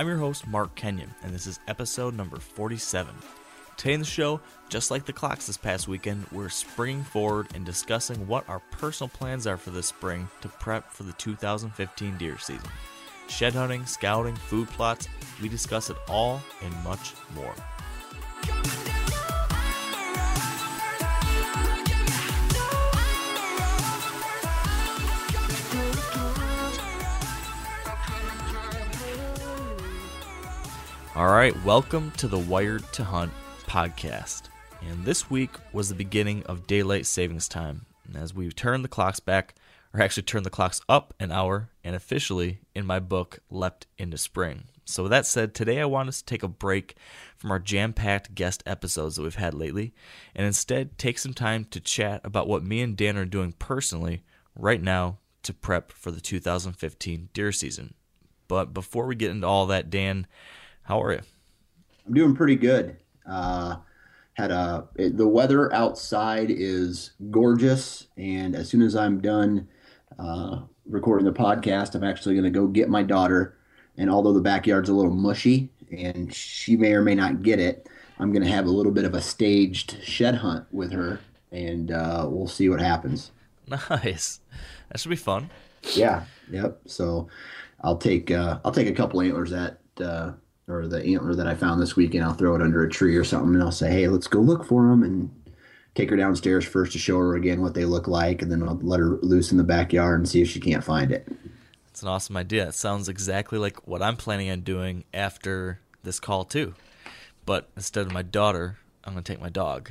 I'm your host, Mark Kenyon, and this is episode number 47. Today in the show, just like the clocks this past weekend, we're springing forward and discussing what our personal plans are for this spring to prep for the 2015 deer season. Shed hunting, scouting, food plots, we discuss it all and much more. All right, welcome to the Wired to Hunt podcast. And this week was the beginning of daylight savings time. And as we turn the clocks back, or actually turn the clocks up an hour, and officially, in my book, leapt into spring. So, with that said, today I want us to take a break from our jam packed guest episodes that we've had lately, and instead take some time to chat about what me and Dan are doing personally right now to prep for the 2015 deer season. But before we get into all that, Dan, how are you? I'm doing pretty good. Uh, had a it, the weather outside is gorgeous, and as soon as I'm done uh, recording the podcast, I'm actually going to go get my daughter. And although the backyard's a little mushy and she may or may not get it, I'm going to have a little bit of a staged shed hunt with her, and uh, we'll see what happens. Nice. That should be fun. Yeah. Yep. So I'll take uh, I'll take a couple antlers that uh, or the antler that I found this weekend. I'll throw it under a tree or something, and I'll say, "Hey, let's go look for them." And take her downstairs first to show her again what they look like, and then I'll let her loose in the backyard and see if she can't find it. It's an awesome idea. It sounds exactly like what I'm planning on doing after this call too. But instead of my daughter, I'm going to take my dog.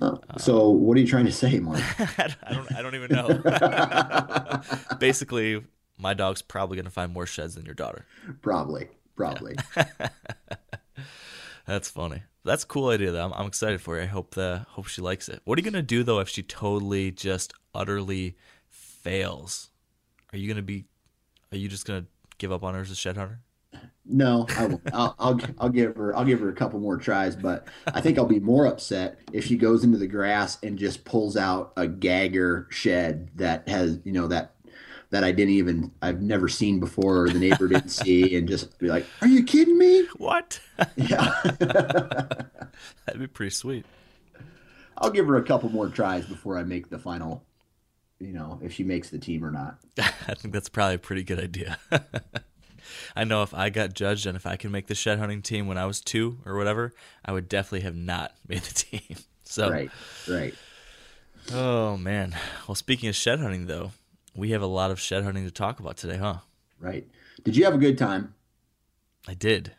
Uh, so what are you trying to say, Mark? I don't. I don't even know. Basically, my dog's probably going to find more sheds than your daughter. Probably. Probably. Yeah. That's funny. That's a cool idea though. I'm, I'm excited for you. I hope the hope she likes it. What are you gonna do though if she totally just utterly fails? Are you gonna be? Are you just gonna give up on her as a shed hunter? No, I will. I'll, I'll I'll give her I'll give her a couple more tries, but I think I'll be more upset if she goes into the grass and just pulls out a gagger shed that has you know that that I didn't even I've never seen before or the neighbor didn't see and just be like, "Are you kidding me?" What? Yeah. That'd be pretty sweet. I'll give her a couple more tries before I make the final, you know, if she makes the team or not. I think that's probably a pretty good idea. I know if I got judged and if I can make the shed hunting team when I was two or whatever, I would definitely have not made the team. So Right. Right. Oh man. Well, speaking of shed hunting though, we have a lot of shed hunting to talk about today, huh? Right. Did you have a good time? I did.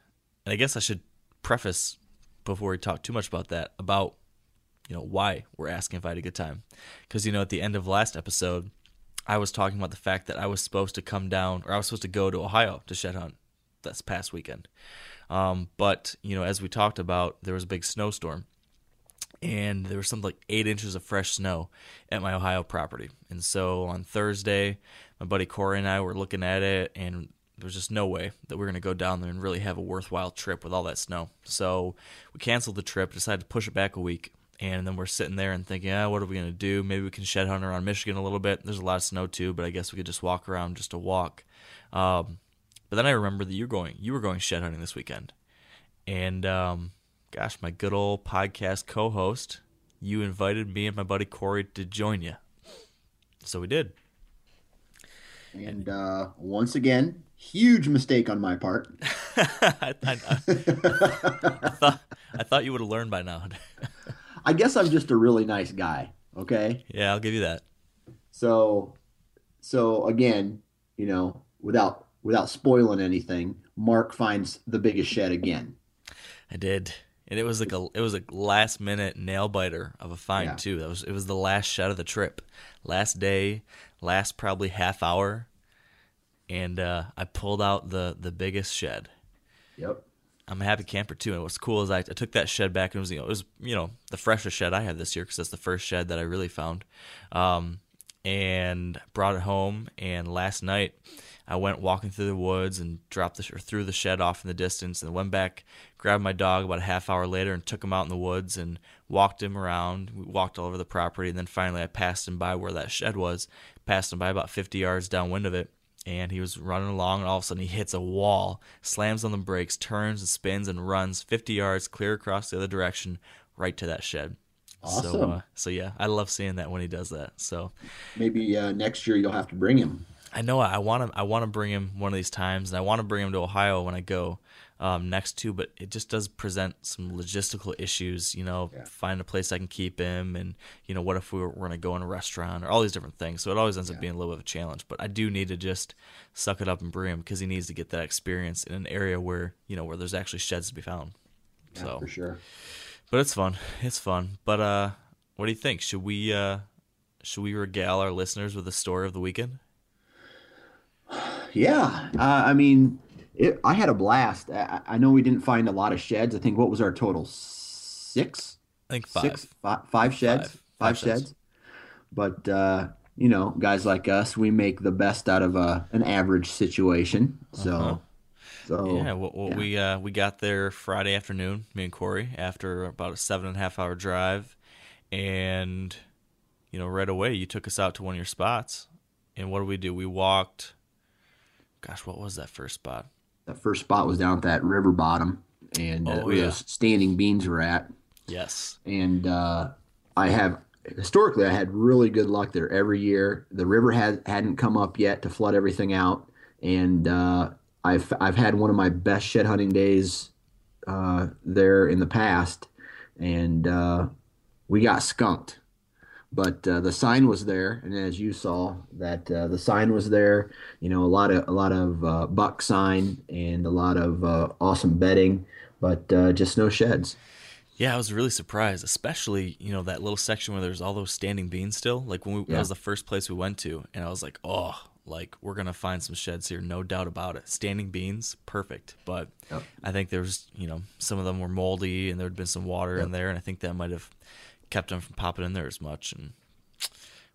And I guess I should preface before we talk too much about that about you know why we're asking if I had a good time. Cuz you know at the end of last episode, I was talking about the fact that I was supposed to come down or I was supposed to go to Ohio to shed hunt this past weekend. Um, but, you know, as we talked about, there was a big snowstorm and there was something like eight inches of fresh snow at my Ohio property. And so on Thursday, my buddy Corey and I were looking at it, and there was just no way that we are going to go down there and really have a worthwhile trip with all that snow. So we canceled the trip, decided to push it back a week, and then we're sitting there and thinking, ah, what are we going to do? Maybe we can shed hunt around Michigan a little bit. There's a lot of snow too, but I guess we could just walk around just to walk. Um, but then I remember that you were going, you were going shed hunting this weekend, and um, gosh, my good old podcast co-host, you invited me and my buddy Corey to join you. So we did. And uh, once again, huge mistake on my part. I, I, I, thought, I thought you would have learned by now. I guess I'm just a really nice guy. Okay. Yeah, I'll give you that. So, so again, you know, without without spoiling anything, Mark finds the biggest shed again. I did, and it was like a it was a last minute nail biter of a find yeah. too. That was it was the last shot of the trip, last day, last probably half hour, and uh, I pulled out the the biggest shed. Yep. I'm a happy camper too, and what's cool is I, I took that shed back and it was you know it was you know the freshest shed I had this year because that's the first shed that I really found, um, and brought it home. And last night I went walking through the woods and dropped the or threw the shed off in the distance, and went back, grabbed my dog about a half hour later, and took him out in the woods and walked him around. We walked all over the property, and then finally I passed him by where that shed was, passed him by about 50 yards downwind of it and he was running along and all of a sudden he hits a wall slams on the brakes turns and spins and runs 50 yards clear across the other direction right to that shed awesome. so uh, so yeah i love seeing that when he does that so maybe uh, next year you'll have to bring him i know i want to i want to bring him one of these times and i want to bring him to ohio when i go um, next to, but it just does present some logistical issues. You know, yeah. find a place I can keep him, and you know, what if we were, going to go in a restaurant or all these different things. So it always ends yeah. up being a little bit of a challenge. But I do need to just suck it up and bring him because he needs to get that experience in an area where you know where there's actually sheds to be found. Yeah, so for sure. But it's fun. It's fun. But uh, what do you think? Should we uh, should we regale our listeners with the story of the weekend? Yeah, uh, I mean, it, I had a blast. I, I, know we didn't find a lot of sheds. I think what was our total? Six. I think five. Six, five, five sheds. Five, five, five sheds. sheds. But uh, you know, guys like us, we make the best out of a, uh, an average situation. So. Uh-huh. So yeah, well, well yeah. we uh, we got there Friday afternoon, me and Corey, after about a seven and a half hour drive, and you know right away you took us out to one of your spots, and what did we do? We walked. Gosh, what was that first spot? that first spot was down at that river bottom, and uh, oh, yeah. standing beans were at. Yes. And uh, I have historically I had really good luck there every year. The river had hadn't come up yet to flood everything out, and uh, I've I've had one of my best shed hunting days uh, there in the past, and uh, we got skunked but uh, the sign was there, and as you saw, that uh, the sign was there. You know, a lot of a lot of uh, buck sign and a lot of uh, awesome bedding, but uh, just no sheds. Yeah, I was really surprised, especially you know that little section where there's all those standing beans still. Like when we, yeah. that was the first place we went to, and I was like, oh, like we're gonna find some sheds here, no doubt about it. Standing beans, perfect. But yep. I think there's you know some of them were moldy, and there had been some water yep. in there, and I think that might have kept him from popping in there as much, and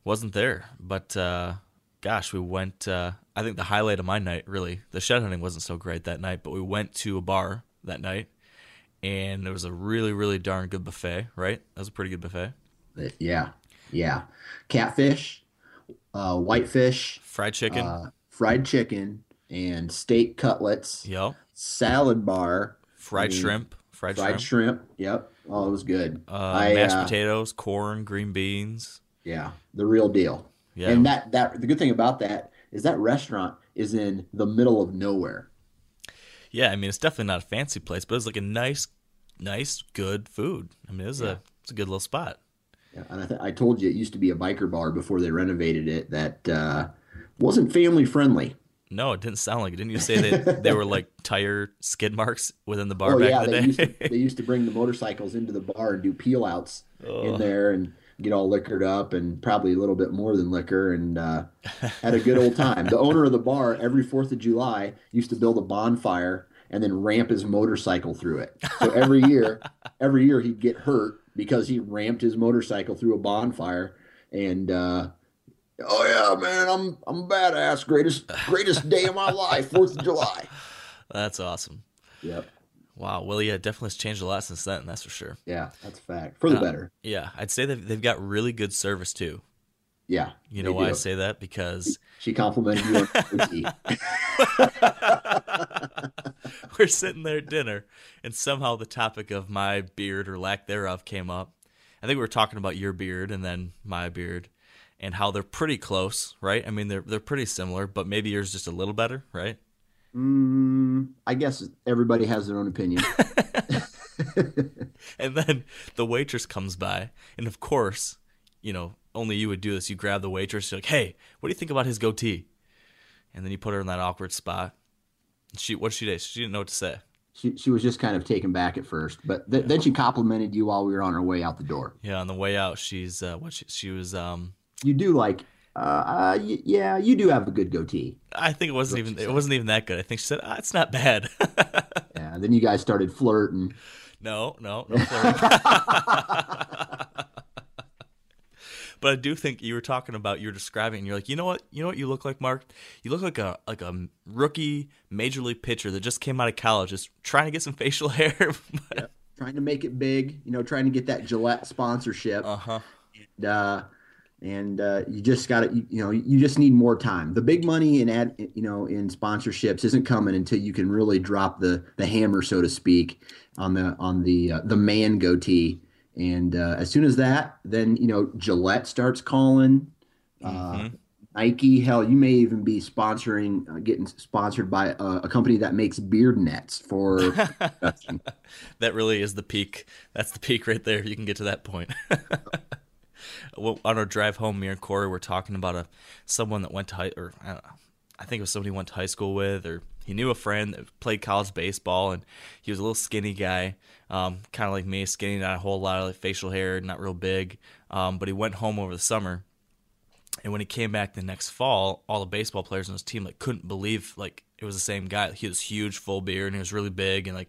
wasn't there. But uh, gosh, we went. Uh, I think the highlight of my night, really, the shed hunting wasn't so great that night, but we went to a bar that night, and there was a really, really darn good buffet. Right, that was a pretty good buffet. Yeah, yeah, catfish, uh, whitefish, fried chicken, uh, fried chicken, and steak cutlets. Yep. Salad bar, fried I mean, shrimp, fried, fried shrimp. shrimp. Yep. Oh, it was good. Uh, I, mashed uh, potatoes, corn, green beans. Yeah, the real deal. Yeah. And that that the good thing about that is that restaurant is in the middle of nowhere. Yeah, I mean it's definitely not a fancy place, but it's like a nice, nice, good food. I mean it's yeah. a it's a good little spot. Yeah, and I, th- I told you it used to be a biker bar before they renovated it. That uh, wasn't family friendly. No, it didn't sound like it. Didn't you say that they were like tire skid marks within the bar oh, back yeah, in the they day? Used to, they used to bring the motorcycles into the bar and do peel outs oh. in there and get all liquored up and probably a little bit more than liquor and uh, had a good old time. the owner of the bar every 4th of July used to build a bonfire and then ramp his motorcycle through it. So every year, every year he'd get hurt because he ramped his motorcycle through a bonfire and uh, Oh yeah, man, I'm I'm badass. Greatest greatest day of my life, Fourth of July. That's awesome. Yep. Wow. Well, yeah, definitely has changed a lot since then. That's for sure. Yeah, that's a fact. For the Uh, better. Yeah, I'd say that they've got really good service too. Yeah. You know why I say that? Because She complimented you on we're sitting there at dinner, and somehow the topic of my beard or lack thereof came up. I think we were talking about your beard and then my beard, and how they're pretty close, right? I mean, they're they're pretty similar, but maybe yours just a little better, right? Mm, I guess everybody has their own opinion. And then the waitress comes by, and of course, you know, only you would do this. You grab the waitress, you're like, "Hey, what do you think about his goatee?" And then you put her in that awkward spot. She what she did? She didn't know what to say. she she was just kind of taken back at first, but th- then she complimented you while we were on our way out the door. Yeah, on the way out, she's uh, what she, she was. Um, You do like, uh, uh y- yeah, you do have a good goatee. I think it wasn't even it said. wasn't even that good. I think she said, ah, "It's not bad." Yeah. Then you guys started flirting. no, no, no flirting. but I do think you were talking about you were describing. And you're like, you know what? You know what you look like, Mark? You look like a like a rookie major league pitcher that just came out of college, just trying to get some facial hair. trying to make it big, you know, trying to get that Gillette sponsorship. uh huh. and, uh, and uh, you just got to, you, you know, you just need more time. The big money in ad, you know, in sponsorships isn't coming until you can really drop the the hammer, so to speak, on the on the uh, the man goatee. And uh, as soon as that, then you know, Gillette starts calling. Uh, Nike, hell, you may even be sponsoring, uh, getting sponsored by a, a company that makes beard nets for. That really is the peak. That's the peak right there. You can get to that point. on our drive home, me and Corey were talking about a someone that went to high, or I know, I think it was somebody he went to high school with, or he knew a friend that played college baseball, and he was a little skinny guy, um, kind of like me, skinny, not a whole lot of like, facial hair, not real big, um, but he went home over the summer. And when he came back the next fall, all the baseball players on his team like couldn't believe like it was the same guy. He was huge, full beard, and he was really big, and like,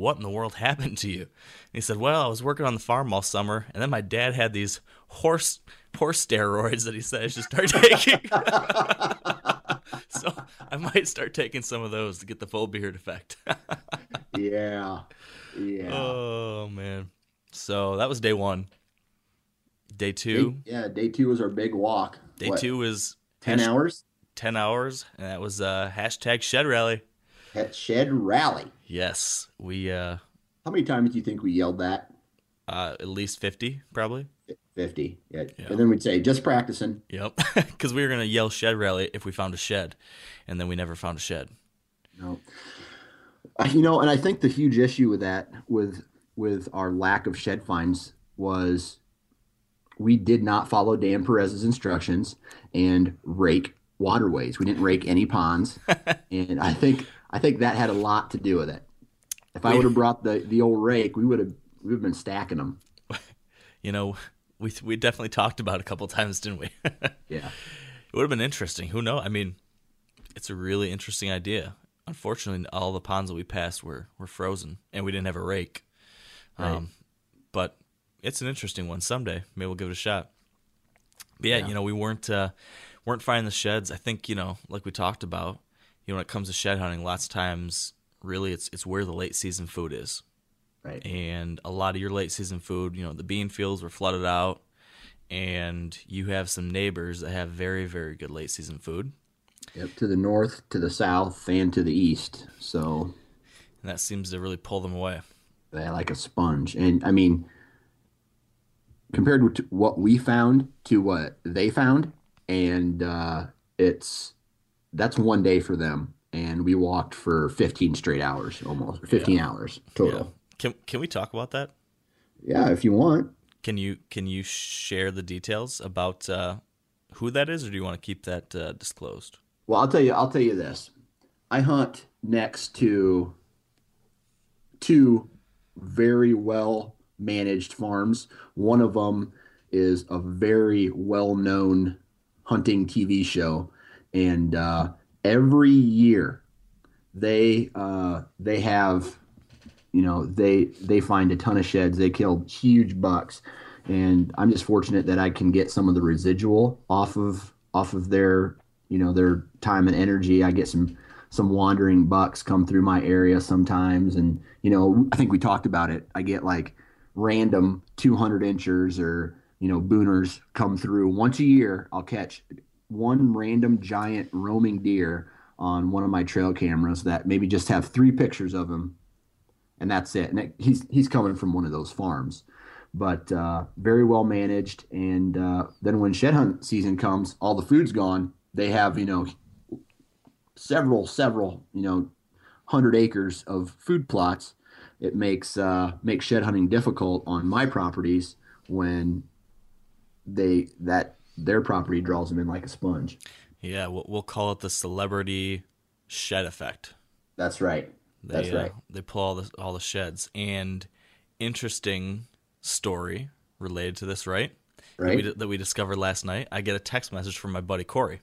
what in the world happened to you? And he said, well, I was working on the farm all summer, and then my dad had these horse horse steroids that he said I should start taking. so I might start taking some of those to get the full beard effect. yeah, yeah. oh man! So that was day one. Day Day, two. yeah, day two was our big walk. Day What, two is 10 hash- hours? 10 hours, and that was uh, hashtag shed rally. At Shed Rally. Yes, we uh, How many times do you think we yelled that? uh, at least 50 probably. 50. Yeah. Yeah. And then we'd say, just practicing. Yep, because we were gonna yell shed rally if we found a shed, and then we never found a shed. No. Uh, You know, and I think the huge issue with that, with with our lack of shed finds, was we did not follow Dan Perez's instructions and rake waterways. We didn't rake any ponds, and I think I think that had a lot to do with it. If I would have brought the the old rake, we would have we have been stacking them. You know, we we definitely talked about it a couple times, didn't we? Yeah, it would have been interesting. Who knows? I mean, it's a really interesting idea. Unfortunately, all the ponds that we passed were were frozen, and we didn't have a rake. Right. Um, but it's an interesting one. Someday, maybe we'll give it a shot. But yeah, Yeah. you know, we weren't uh, weren't finding the sheds. I think you know, like we talked about, you know, when it comes to shed hunting, lots of times, really, it's it's where the late season food is, Right. and a lot of your late season food, you know, the bean fields were flooded out, and you have some neighbors that have very very good late season food, Yep. To the north, to the south, and to the east. So and that seems to really pull them away. they like a sponge. And I mean, compared to what we found to what they found, and uh, it's that's one day for them. And we walked for 15 straight hours, almost 15 hours total. Can can we talk about that? Yeah. if you want. Can you can you share the details about uh, who that is, or do you want to keep that uh, disclosed? Well, I'll tell you. I'll tell you this. I hunt next to two very well managed farms. One of them is a very well known hunting TV show, and uh, every year they uh, they have you know they they find a ton of sheds. They kill huge bucks, and I'm just fortunate that I can get some of the residual off of off of their you know their time and energy. I get some some wandering bucks come through my area sometimes, and you know I think we talked about it. I get like random 200 inchers or you know booners come through once a year. I'll catch one random giant roaming deer on one of my trail cameras that maybe just have three pictures of him, and that's it. And it, he's he's coming from one of those farms, but uh, very well managed. And uh, then when shed hunt season comes, all the food's gone. They have you know several several you know hundred acres of food plots. It makes uh, makes shed hunting difficult on my properties when they that their property draws them in like a sponge. Yeah, we'll, we'll call it the celebrity shed effect. That's right. They, That's uh, right. they pull all the all the sheds. And interesting story related to this, right? That we, Right. that we discovered last night. I get a text message from my buddy Corey,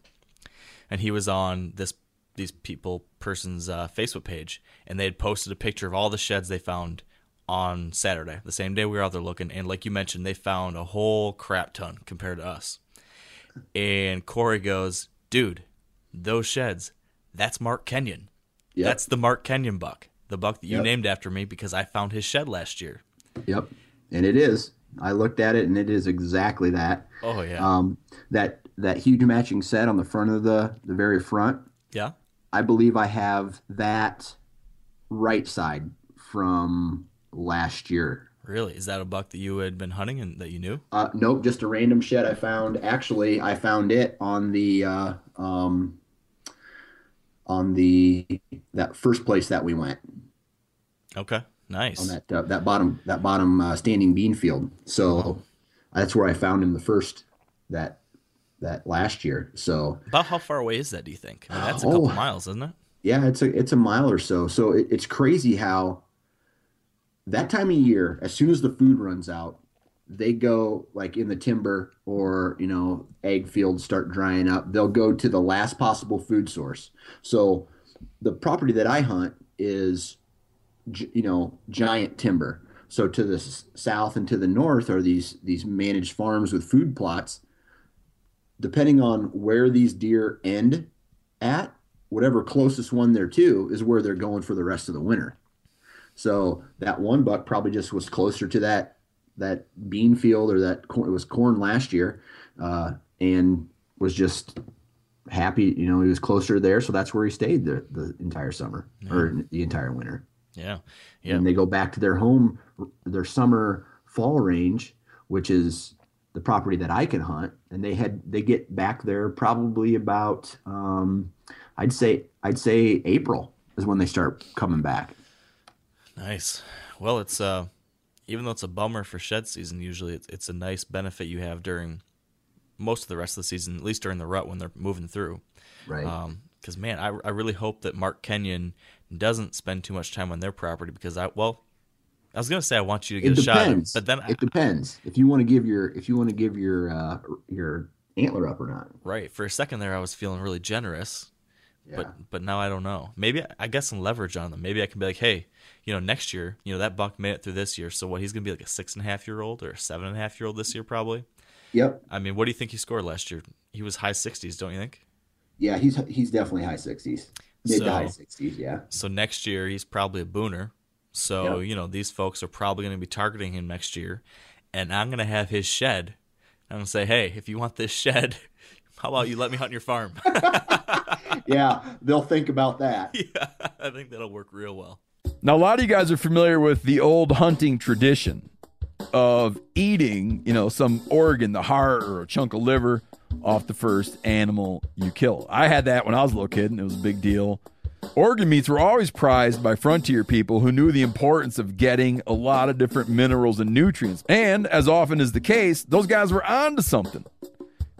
and he was on this these people person's uh, Facebook page, and they had posted a picture of all the sheds they found on Saturday, the same day we were out there looking. And like you mentioned, they found a whole crap ton compared to us. And Corey goes, "Dude, those sheds, that's Mark Kenyon." Yep. That's the Mark Kenyon buck, the buck that you Yep. named after me because I found his shed last year. Yep. And it is. I looked at it and it is exactly that. Oh yeah, Um, that that huge matching set on the front of the the very front. yeah. I believe I have that right side from last year. Really, is that a buck that you had been hunting and that you knew? Uh, nope, just a random shed I found. Actually, I found it on the uh, um, on the that first place that we went Okay, nice. on that uh, that bottom that bottom uh, standing bean field. So that's where I found him the first that that last year. So About how far away is that? Do you think? I mean, that's a Oh. couple miles, isn't it? yeah, it's a it's a mile or so. So it, it's crazy how that time of year, as soon as the food runs out, they go like in the timber or you know ag fields start drying up. They'll go to the last possible food source. So the property that I hunt is you know giant timber. So to the south and to the north are these these managed farms with food plots. Depending on where these deer end at, whatever closest one there to is where they're going for the rest of the winter. So that one buck probably just was closer to that that bean field or that corn, it was corn last year, uh, and was just happy. You know, he was closer there, so that's where he stayed the, the entire summer or the entire winter. Yeah, yeah. And they go back to their home, their summer fall range, which is the property that I can hunt, and they had they get back there probably about um, I'd say I'd say April is when they start coming back. Nice. Well, it's uh, even though it's a bummer for shed season, usually it's, it's a nice benefit you have during most of the rest of the season, at least during the rut when they're moving through. Right. Because man, I, I really hope that Mark Kenyon doesn't spend too much time on their property because I well, I was gonna say I want you to it get a shot, at him, depends. but then I, it depends if you want to give your if you want to give your uh, your antler up or not. right for a second there I was feeling really generous, Yeah. but but now I don't know. Maybe I- I got some leverage on them. Maybe I can be like, hey, you know, next year, you know, that buck made it through this year, so what? He's gonna be like a six and a half year old or a seven and a half year old this year, probably. Yep. I mean, what do you think he scored last year? He was high sixties, don't you think? Yeah, he's he's definitely high sixties, mid So- to high sixties. Yeah. So next year he's probably a booner. So Yep. you know these folks are probably going to be targeting him next year, and I'm going to have his shed. I'm going to say, hey, if you want this shed, how about you let me hunt your farm? Yeah, they'll think about that. yeah, I think that'll work real well. Now, a lot of you guys are familiar with the old hunting tradition of eating, you know, some organ, the heart or a chunk of liver off the first animal you kill. I had that when I was a little kid, and it was a big deal. Organ meats were always prized by frontier people who knew the importance of getting a lot of different minerals and nutrients. And as often is the case, those guys were onto something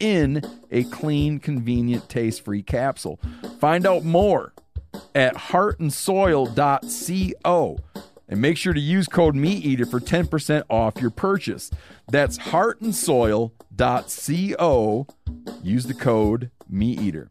in a clean, convenient, taste free capsule. Find out more at heartandsoil.co and make sure to use code MeatEater for 10% off your purchase. That's heartandsoil.co. Use the code MeatEater.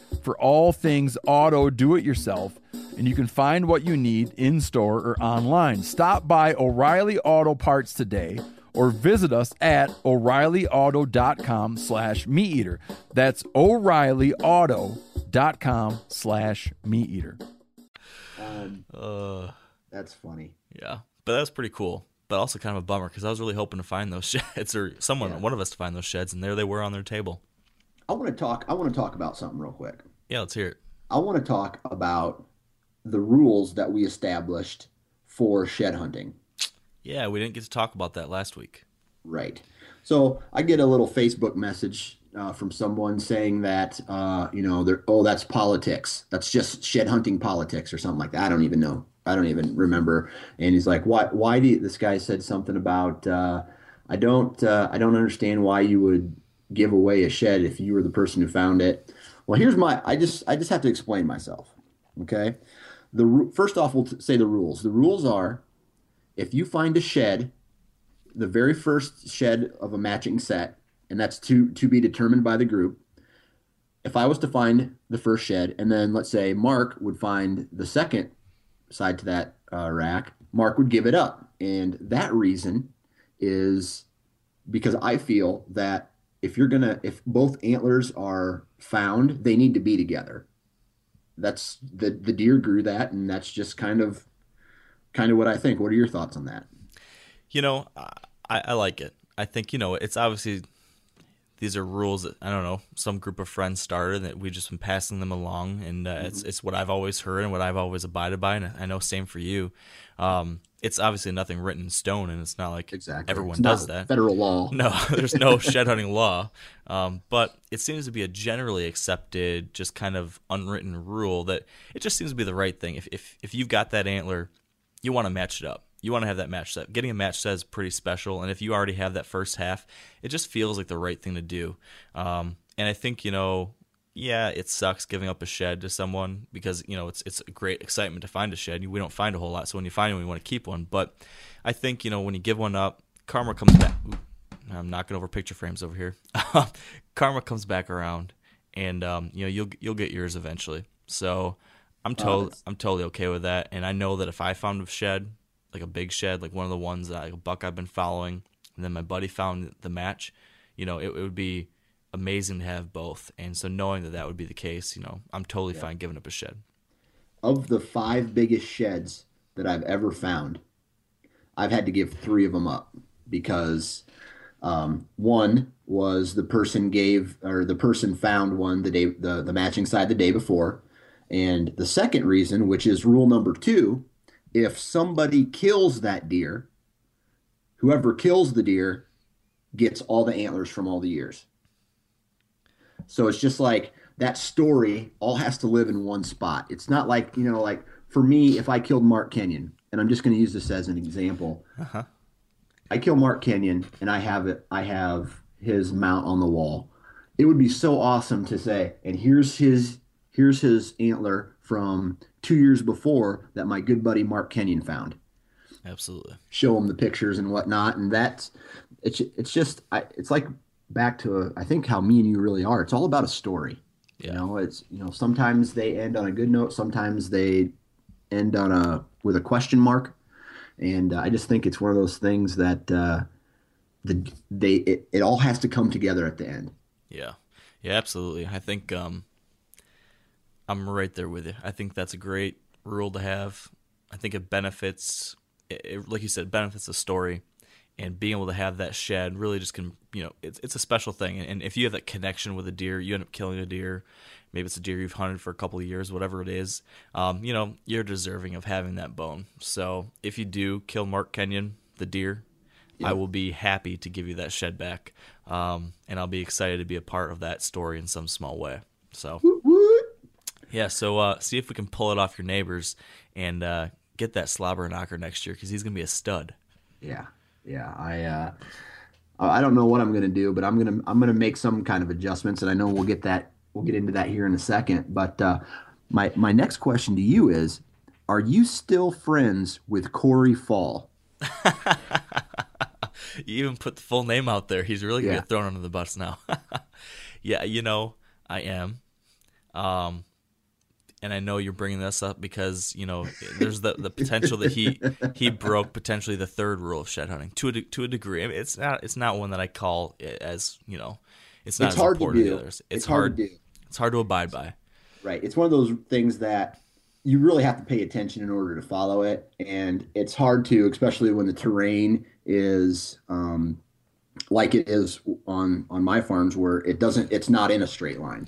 for all things auto do it yourself and you can find what you need in store or online. Stop by O'Reilly Auto Parts today or visit us at o'reillyauto.com slash meat eater that's o'reillyauto.com slash meat eater Um, Uh, that's funny. yeah, but that's pretty cool. But also kind of a bummer because I was really hoping to find those sheds or someone, Yeah. one of us, to find those sheds, and there they were on their table. I want to talk. I want to talk about something real quick. Yeah, let's hear it. I want to talk about the rules that we established for shed hunting. Yeah, we didn't get to talk about that last week. Right. So I get a little Facebook message uh, from someone saying that, uh, you know, they're, oh, that's politics. That's just shed hunting politics or something like that. I don't even know. I don't even remember. And he's like, why? Why do you, this guy said something about? Uh, I don't. Uh, I don't understand why you would give away a shed if you were the person who found it. Well, here's my. I just. I just have to explain myself. Okay. The first off, we'll say the rules. The rules are, if you find a shed the very first shed of a matching set, and that's to to be determined by the group. If I was to find the first shed, and then let's say Mark would find the second side to that uh, rack, Mark would give it up, and that reason is because I feel that if you're gonna, if both antlers are found, they need to be together. That's the the deer grew that, and that's just kind of kind of what I think. What are your thoughts on that? You know, I, I like it. I think you know it's obviously these are rules that I don't know some group of friends started that we've just been passing them along, and uh, it's it's what I've always heard and what I've always abided by, and I know same for you. Um, it's obviously nothing written in stone, and it's not like Exactly. everyone It's does that. Federal law. No, there's no shed hunting law, um, but it seems to be a generally accepted, just kind of unwritten rule that it just seems to be the right thing. If if if you've got that antler, you want to match it up. You want to have that match set. Getting a match set is pretty special, and if you already have that first half, it just feels like the right thing to do. Um, and I think you know, yeah, it sucks giving up a shed to someone because you know it's it's a great excitement to find a shed. We don't find a whole lot, so when you find one, we want to keep one. But I think you know when you give one up, karma comes back. Ooh, I'm knocking over picture frames over here. karma comes back around, and um, you know you'll you'll get yours eventually. So I'm totally that's- I'm totally okay with that, and I know that if I found a shed, like a big shed, like one of the ones that like a buck I've been following, and then my buddy found the match, you know, it, it would be amazing to have both. And so knowing that that would be the case, you know, I'm totally fine giving up a shed. Of the five biggest sheds that I've ever found, I've had to give three of them up because um, one was the person gave or the person found one the day the, the matching side the day before. And the second reason, which is rule number two, if somebody kills that deer, whoever kills the deer gets all the antlers from all the years. So it's just like that story all has to live in one spot. It's not like, you know, like for me, if I killed Mark Kenyon, and I'm just going to use this as an example. Uh-huh. I kill Mark Kenyon and I have it I have his mount on the wall. It would be so awesome to say, and here's his here's his antler from 2 years before that my good buddy Mark Kenyon found Absolutely. show him the pictures and whatnot. And that's it's it's just I, it's like back to I think how me and you really are. It's all about a story. Yeah. You know, it's you know sometimes they end on a good note, sometimes they end on a with a question mark. And uh, I just think it's one of those things that uh, the they it, it all has to come together at the end. Yeah, yeah, absolutely. I think um, I'm right there with you. I think that's a great rule to have. I think it benefits, it, it, like you said, benefits the story, and being able to have that shed really just can, you know, it's it's a special thing. And if you have that connection with a deer, you end up killing a deer. Maybe it's a deer you've hunted for a couple of years, whatever it is. Um, you know, you're deserving of having that bone. So if you do kill Mark Kenyon, the deer, I will be happy to give you that shed back, um, and I'll be excited to be a part of that story in some small way. So, yeah. So uh, see if we can pull it off your neighbors and uh, get that slobber knocker next year because he's gonna be a stud. Yeah, yeah. I uh, I don't know what I'm gonna do, but I'm gonna I'm gonna make some kind of adjustments, and I know we'll get that we'll get into that here in a second. But uh, my my next question to you is: Are you still friends with Corey Fall? you even put the full name out there. He's really gonna Yeah. get thrown under the bus now. yeah, you know I am, um, and I know you're bringing this up because you know there's the the potential that he he broke potentially the third rule of shed hunting to a de- to a degree. I mean, it's not it's not one that I call it as you know it's not It's as hard to do. It's, It's hard hard. to do. It's hard to abide by. Right. It's one of those things that you really have to pay attention in order to follow it, and it's hard to, especially when the terrain is um, like it is on on my farms, where it doesn't, it's not in a straight line.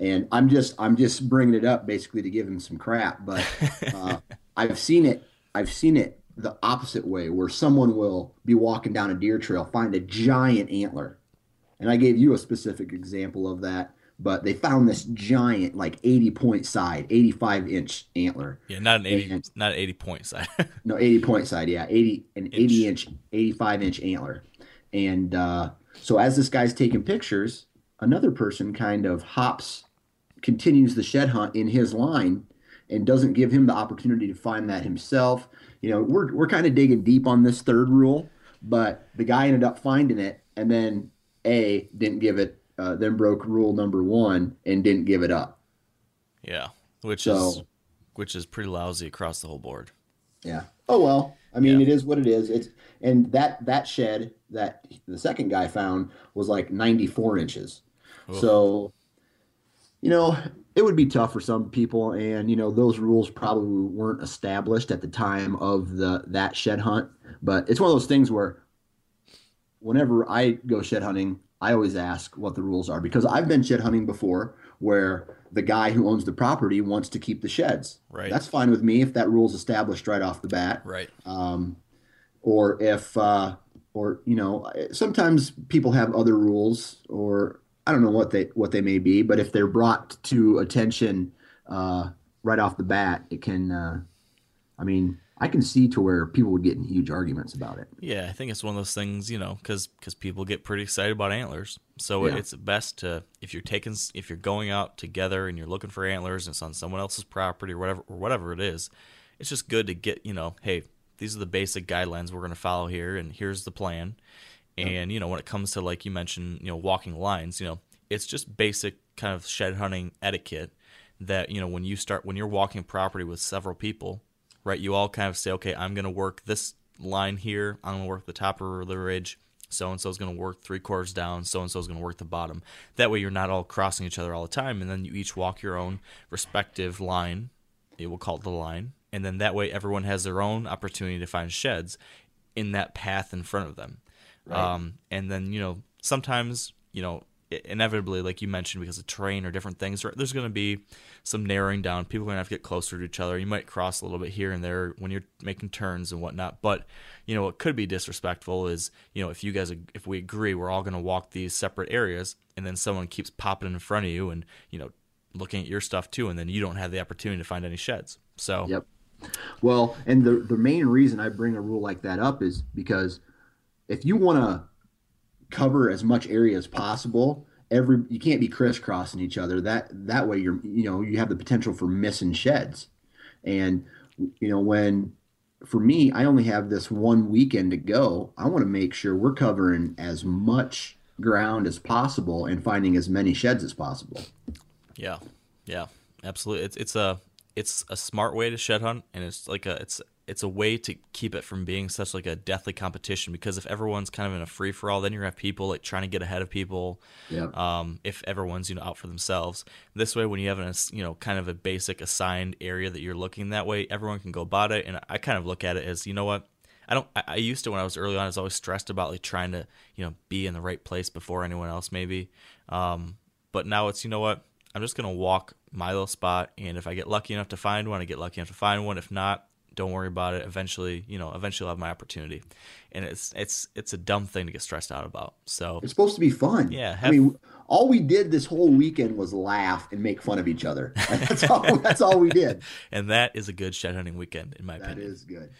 And I'm just I'm just bringing it up basically to give him some crap, but uh, I've seen it I've seen it the opposite way, where someone will be walking down a deer trail, find a giant antler, and I gave you a specific example of that. But they found this giant, like 80 point side, 85 inch antler. Yeah, not an eighty, And- not an eighty point side. No, 80 point side, yeah, 80 an 80 inch, 85 inch antler. And uh, so as this guy's taking pictures, another person kind of hops, continues the shed hunt in his line, and doesn't give him the opportunity to find that himself. You know, we're we're kind of digging deep on this third rule, but the guy ended up finding it, and then a didn't give it, uh, then broke rule number one and didn't give it up. yeah, which is which is pretty lousy across the whole board. Yeah. Oh well. I mean, Yeah. it is what it is. It's and that that shed that the second guy found was like 94 inches. So, you know, it would be tough for some people, and you know, those rules probably weren't established at the time of the that shed hunt. But it's one of those things where, whenever I go shed hunting, I always ask what the rules are because I've been shed hunting before where the guy who owns the property wants to keep the sheds. Right. That's fine with me if that rule's established right off the bat Right. um, or if uh, or you know sometimes people have other rules or I don't know what they what they may be, but if they're brought to attention uh, right off the bat, it can. Uh, I mean, I can see to where people would get in huge arguments about it. Yeah, I think it's one of those things, you know, because because people get pretty excited about antlers. So Yeah. it's best to if you're taking if you're going out together and you're looking for antlers and it's on someone else's property or whatever or whatever it is, it's just good to get you know, hey, these are the basic guidelines we're going to follow here, and here's the plan. And you know, when it comes to like you mentioned, you know, walking lines, you know, it's just basic kind of shed hunting etiquette that you know when you start when you're walking property with several people right you all kind of say okay i'm going to work this line here. I'm going to work the top of the ridge. So and so is going to work three quarters down. So and so is going to work the bottom. That way you're not all crossing each other all the time and then you each walk your own respective line it will call it the line and then that way everyone has their own opportunity to find sheds in that path in front of them um, and then you know sometimes you know inevitably like you mentioned because of terrain or different things there's going to be some narrowing down. People are going to have to get closer to each other. You might cross a little bit here and there when you're making turns and whatnot. But you know what could be disrespectful is you know if you guys if we agree we're all going to walk these separate areas and then someone keeps popping in front of you and you know looking at your stuff too and then you don't have the opportunity to find any sheds. So Yep. Well, and the the main reason I bring a rule like that up is because if you want to cover as much area as possible, every you can't be crisscrossing each other. That that way you're you know you have the potential for missing sheds, and you know when for me I only have this one weekend to go. I want to make sure we're covering as much ground as possible and finding as many sheds as possible. Yeah, yeah, absolutely. It's it's a it's a smart way to shed hunt, and it's like a it's it's a way to keep it from being such like a deathly competition because if everyone's kind of in a free for all, then you're gonna have people like trying to get ahead of people. Yep. Um, if everyone's you know out for themselves, this way when you have a you know kind of a basic assigned area that you're looking that way, everyone can go about it. And I kind of look at it as you know what. I don't. I, I used to when I was early on. I was always stressed about like trying to, you know, be in the right place before anyone else, maybe. Um, but now it's you know what I'm just gonna walk my little spot, and if I get lucky enough to find one, I get lucky enough to find one. If not, don't worry about it. Eventually, you know, eventually I'll have my opportunity. And it's it's it's a dumb thing to get stressed out about. So It's supposed to be fun. Yeah, I mean, all we did this whole weekend was laugh and make fun of each other. That's all. That's all we did. and that is a good shed hunting weekend in my That opinion. is good.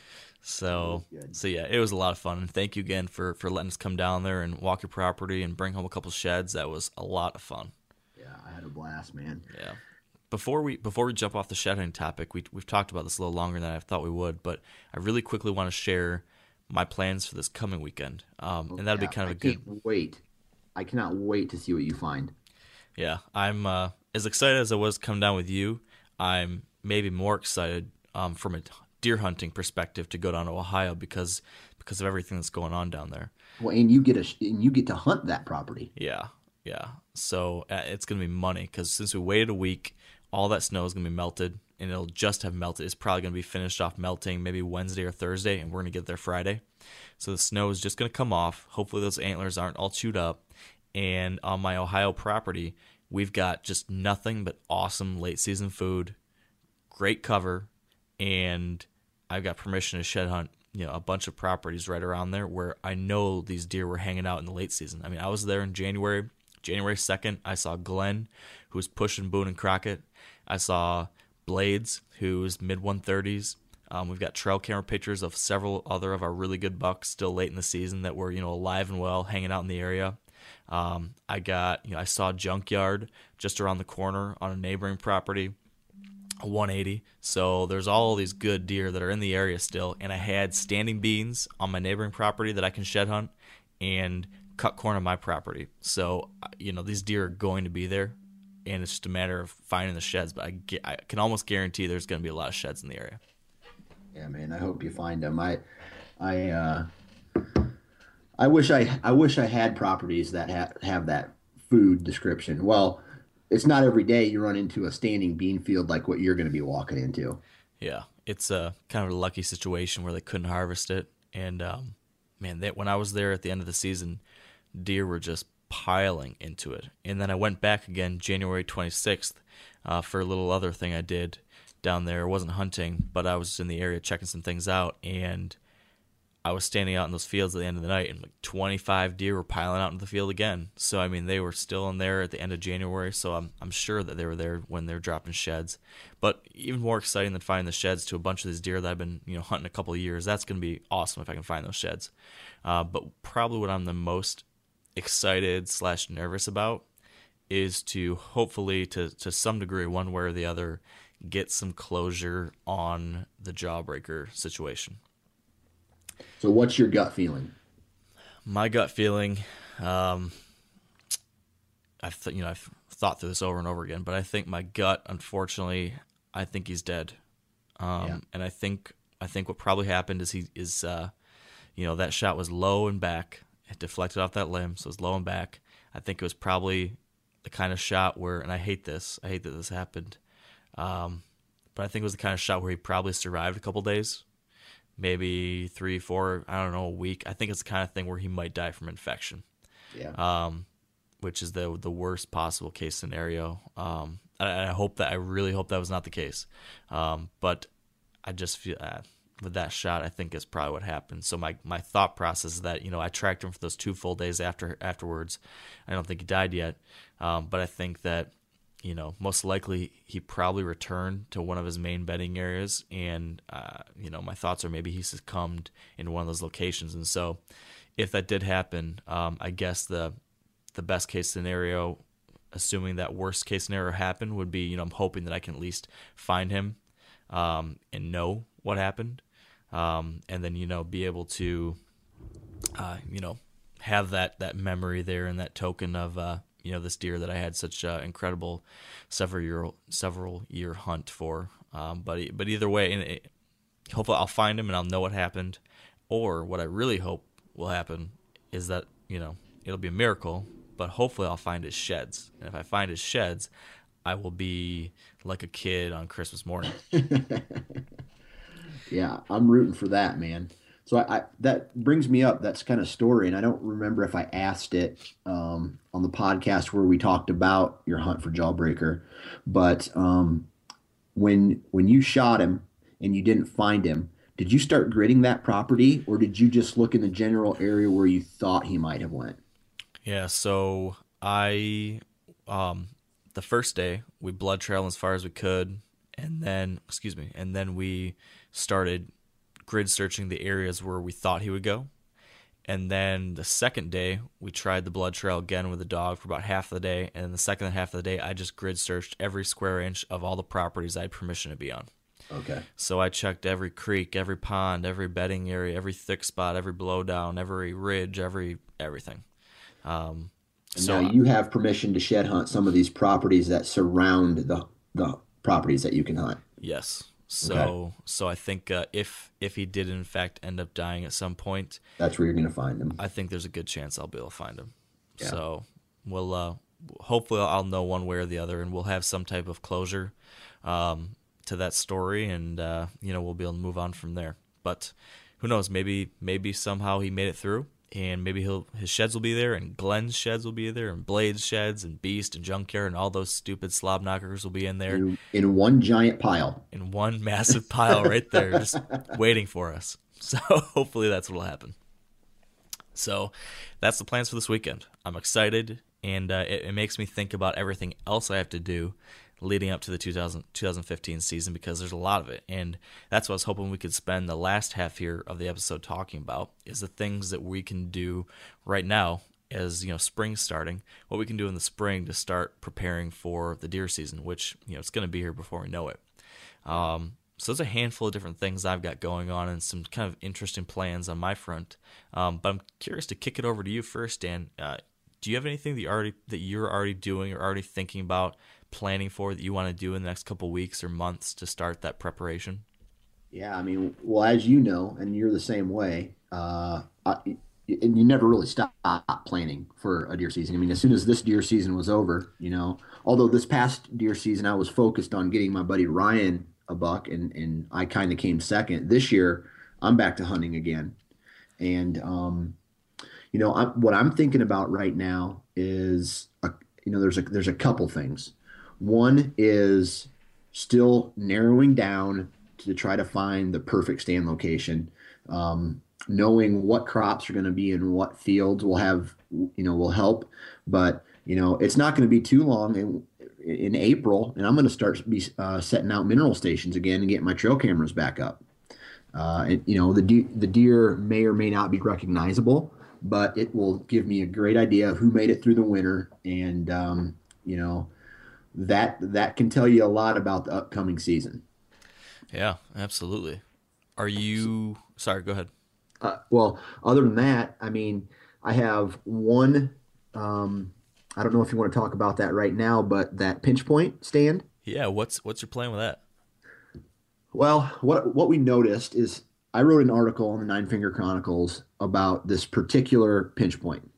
So That is good. so yeah, it was a lot of fun. And thank you again for for letting us come down there and walk your property and bring home a couple sheds. That was a lot of fun. Yeah, I had a blast, man. Yeah. Before we before we jump off the shed hunting topic, we we've talked about this a little longer than I thought we would, but I really quickly want to share my plans for this coming weekend. Um, and that'll Yeah, be kind of I a good wait. I cannot wait to see what you find. Yeah, I'm uh, as excited as I was to come down with you. I'm maybe more excited um, from a deer hunting perspective to go down to Ohio because because of everything that's going on down there. Well, and you get a and you get to hunt that property. Yeah, yeah. So uh, it's gonna be money because since we waited a week, all that snow is gonna be melted and it'll just have melted. It's probably gonna be finished off melting maybe Wednesday or Thursday, and we're gonna get there Friday. So the snow is just gonna come off. Hopefully those antlers aren't all chewed up. And on my Ohio property, we've got just nothing but awesome late season food, great cover, and I've got permission to shed hunt, you know, a bunch of properties right around there where I know these deer were hanging out in the late season. I mean, I was there in January. January 2nd, I saw Glenn, who was pushing Boone and Crockett. I saw Blades, who's mid 130s. Um, we've got trail camera pictures of several other of our really good bucks still late in the season that were, you know, alive and well, hanging out in the area. Um, I got, you know, I saw Junkyard just around the corner on a neighboring property. 180. So there's all these good deer that are in the area still, and I had standing beans on my neighboring property that I can shed hunt, and cut corn on my property. So you know these deer are going to be there, and it's just a matter of finding the sheds. But I, I can almost guarantee there's going to be a lot of sheds in the area. Yeah, man. I hope you find them. I, I, uh, I wish I, I wish I had properties that ha- have that food description. Well, it's not every day you run into a standing bean field like what you're going to be walking into. Yeah, it's a kind of a lucky situation where they couldn't harvest it, and um, man, they, when I was there at the end of the season, deer were just piling into it. And then I went back again January 26th uh, for a little other thing I did down there. Wasn't hunting, but I was in the area checking some things out, and I was standing out in those fields at the end of the night, and like 25 deer were piling out into the field again. So I mean, they were still in there at the end of January. So I'm I'm sure that they were there when they're dropping sheds. But even more exciting than finding the sheds to a bunch of these deer that I've been you know hunting a couple of years. That's going to be awesome if I can find those sheds. Uh, but probably what I'm the most excited slash nervous about is to hopefully to to some degree, one way or the other, get some closure on the jawbreaker situation. So, what's your gut feeling? my gut feeling um i've th- you know i've thought through this over and over again but i think my gut unfortunately i think he's dead um Yeah. and i think i think what probably happened is he is uh you know that shot was low and back it deflected off that limb so it was low and back i think it was probably the kind of shot where and i hate this i hate that this happened um but i think it was the kind of shot where he probably survived a couple days maybe three, four, I don't know, a week. I think it's the kind of thing where he might die from infection, Yeah. um, which is the the worst possible case scenario. Um, I, I hope that I really hope that was not the case, um, but I just feel uh, with that shot, I think is probably what happened. So my my thought process is that you know I tracked him for those two full days after afterwards. I don't think he died yet, um, but I think that you know, most likely he probably returned to one of his main bedding areas, and uh, you know, my thoughts are maybe he succumbed in one of those locations. And so, if that did happen, um, I guess the the best case scenario, assuming that worst case scenario happened, would be you know I'm hoping that I can at least find him um, and know what happened, um, and then you know be able to uh, you know have that that memory there and that token of uh, you know this deer that I had such uh, incredible several year several year hunt for. Um, but but either way, and it, hopefully I'll find him and I'll know what happened. Or what I really hope will happen is that you know it'll be a miracle, but hopefully I'll find his sheds. And if I find his sheds, I will be like a kid on Christmas morning. yeah, I'm rooting for that, man. So I, I, that brings me up. That's kind of story, and I don't remember if I asked it um, on the podcast where we talked about your hunt for Jawbreaker, but um, when when you shot him and you didn't find him, did you start gridding that property, or did you just look in the general area where you thought he might have went? Yeah, so I um, the first day we blood trailed as far as we could, and then excuse me, and then we started grid searching the areas where we thought he would go. And then the second day, we tried the blood trail again with the dog for about half of the day. And the second half of the day, I just grid searched every square inch of all the properties I had permission to be on. Okay. So I checked every creek, every pond, every bedding area, every thick spot, every blowdown, every ridge, every everything. Um, so now you have permission to shed hunt some of these properties that surround the the properties that you can hunt. Yes. So okay. so I think uh, if if he did in fact end up dying at some point, that's where you're going to find him. I think there's a good chance I'll be able to find him. Yeah. So we'll uh, hopefully I'll know one way or the other, and we'll have some type of closure um, to that story, and uh, you know we'll be able to move on from there. But who knows? Maybe maybe somehow he made it through and maybe he'll his sheds will be there, and Glenn's sheds will be there, and Blade's sheds, and Beast and Junkyard, and all those stupid slob knockers will be in there in, in one giant pile, in one massive pile right there, just waiting for us. So hopefully that's what'll happen. So that's the plans for this weekend. I'm excited, and uh, it, it makes me think about everything else I have to do leading up to the 2000, 2015 season because there's a lot of it. And that's what I was hoping we could spend the last half here of the episode talking about is the things that we can do right now as you know spring starting what we can do in the spring to start preparing for the deer season which you know it's going to be here before we know it um, so there's a handful of different things I've got going on and some kind of interesting plans on my front. Um, but I'm curious to kick it over to you first, Dan. Uh, do you have anything that you already that you're already doing or already thinking about planning for that you want to do in the next couple weeks or months to start that preparation? Yeah, I mean, well, as you know, and you're the same way, uh, I, and you never really stop planning for a deer season. I mean, as soon as this deer season was over, you know, although this past deer season I was focused on getting my buddy Ryan a buck, and and I kind of came second. This year, I'm back to hunting again, and um, you know, I'm, what I'm thinking about right now is, a, you know, there's a there's a couple things. One is still narrowing down to try to find the perfect stand location. Um, knowing what crops are going to be in what fields will have, you know, will help. But you know, it's not going to be too long in, in April, and I'm going to start be uh, setting out mineral stations again and getting my trail cameras back up. Uh, and, you know, the de- the deer may or may not be recognizable, but it will give me a great idea of who made it through the winter, and um, you know, that that can tell you a lot about the upcoming season. Yeah, absolutely. Are you sorry? Go ahead. Uh, well, other than that, I mean, I have one. Um, I don't know if you want to talk about that right now, but that pinch point stand. Yeah, what's what's your plan with that? Well, what what we noticed is I wrote an article on the Nine Finger Chronicles about this particular pinch point.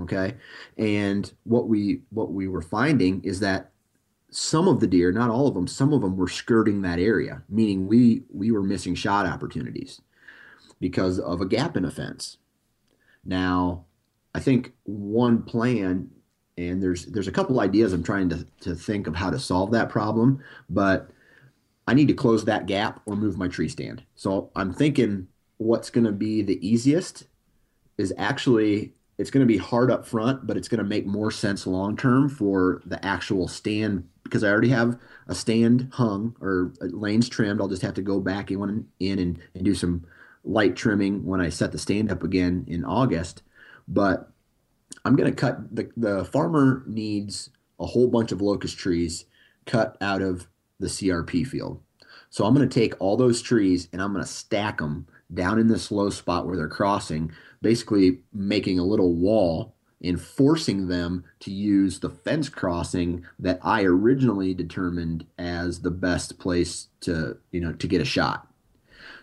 Okay, and what we what we were finding is that some of the deer, not all of them, some of them were skirting that area, meaning we we were missing shot opportunities because of a gap in a fence. Now, I think one plan, and there's there's a couple ideas I'm trying to, to think of how to solve that problem, but I need to close that gap or move my tree stand. So I'm thinking what's going to be the easiest is actually it's going to be hard up front, but it's going to make more sense long term for the actual stand because I already have a stand hung or uh, lanes trimmed. I'll just have to go back in, in and, and do some light trimming when I set the stand up again in August. But I'm going to cut the, the farmer needs a whole bunch of locust trees cut out of the CRP field. So I'm going to take all those trees and I'm going to stack them down in this low spot where they're crossing, basically making a little wall and forcing them to use the fence crossing that I originally determined as the best place to, you know, to get a shot.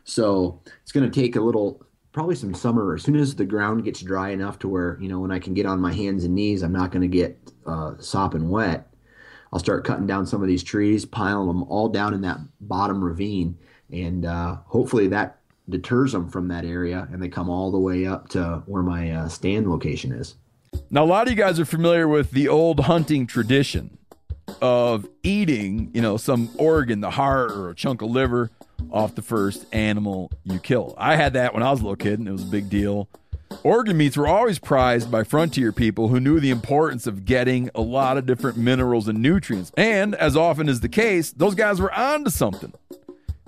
So it's going to take a little, probably some summer. As soon as the ground gets dry enough to where you know when I can get on my hands and knees, I'm not going to get uh, sopping wet. I'll start cutting down some of these trees, piling them all down in that bottom ravine, and uh, hopefully that deters them from that area, and they come all the way up to where my uh, stand location is. Now, a lot of you guys are familiar with the old hunting tradition of eating, you know, some organ, the heart or a chunk of liver off the first animal you kill. I had that when I was a little kid, and it was a big deal. Organ meats were always prized by frontier people who knew the importance of getting a lot of different minerals and nutrients. And as often is the case, those guys were onto something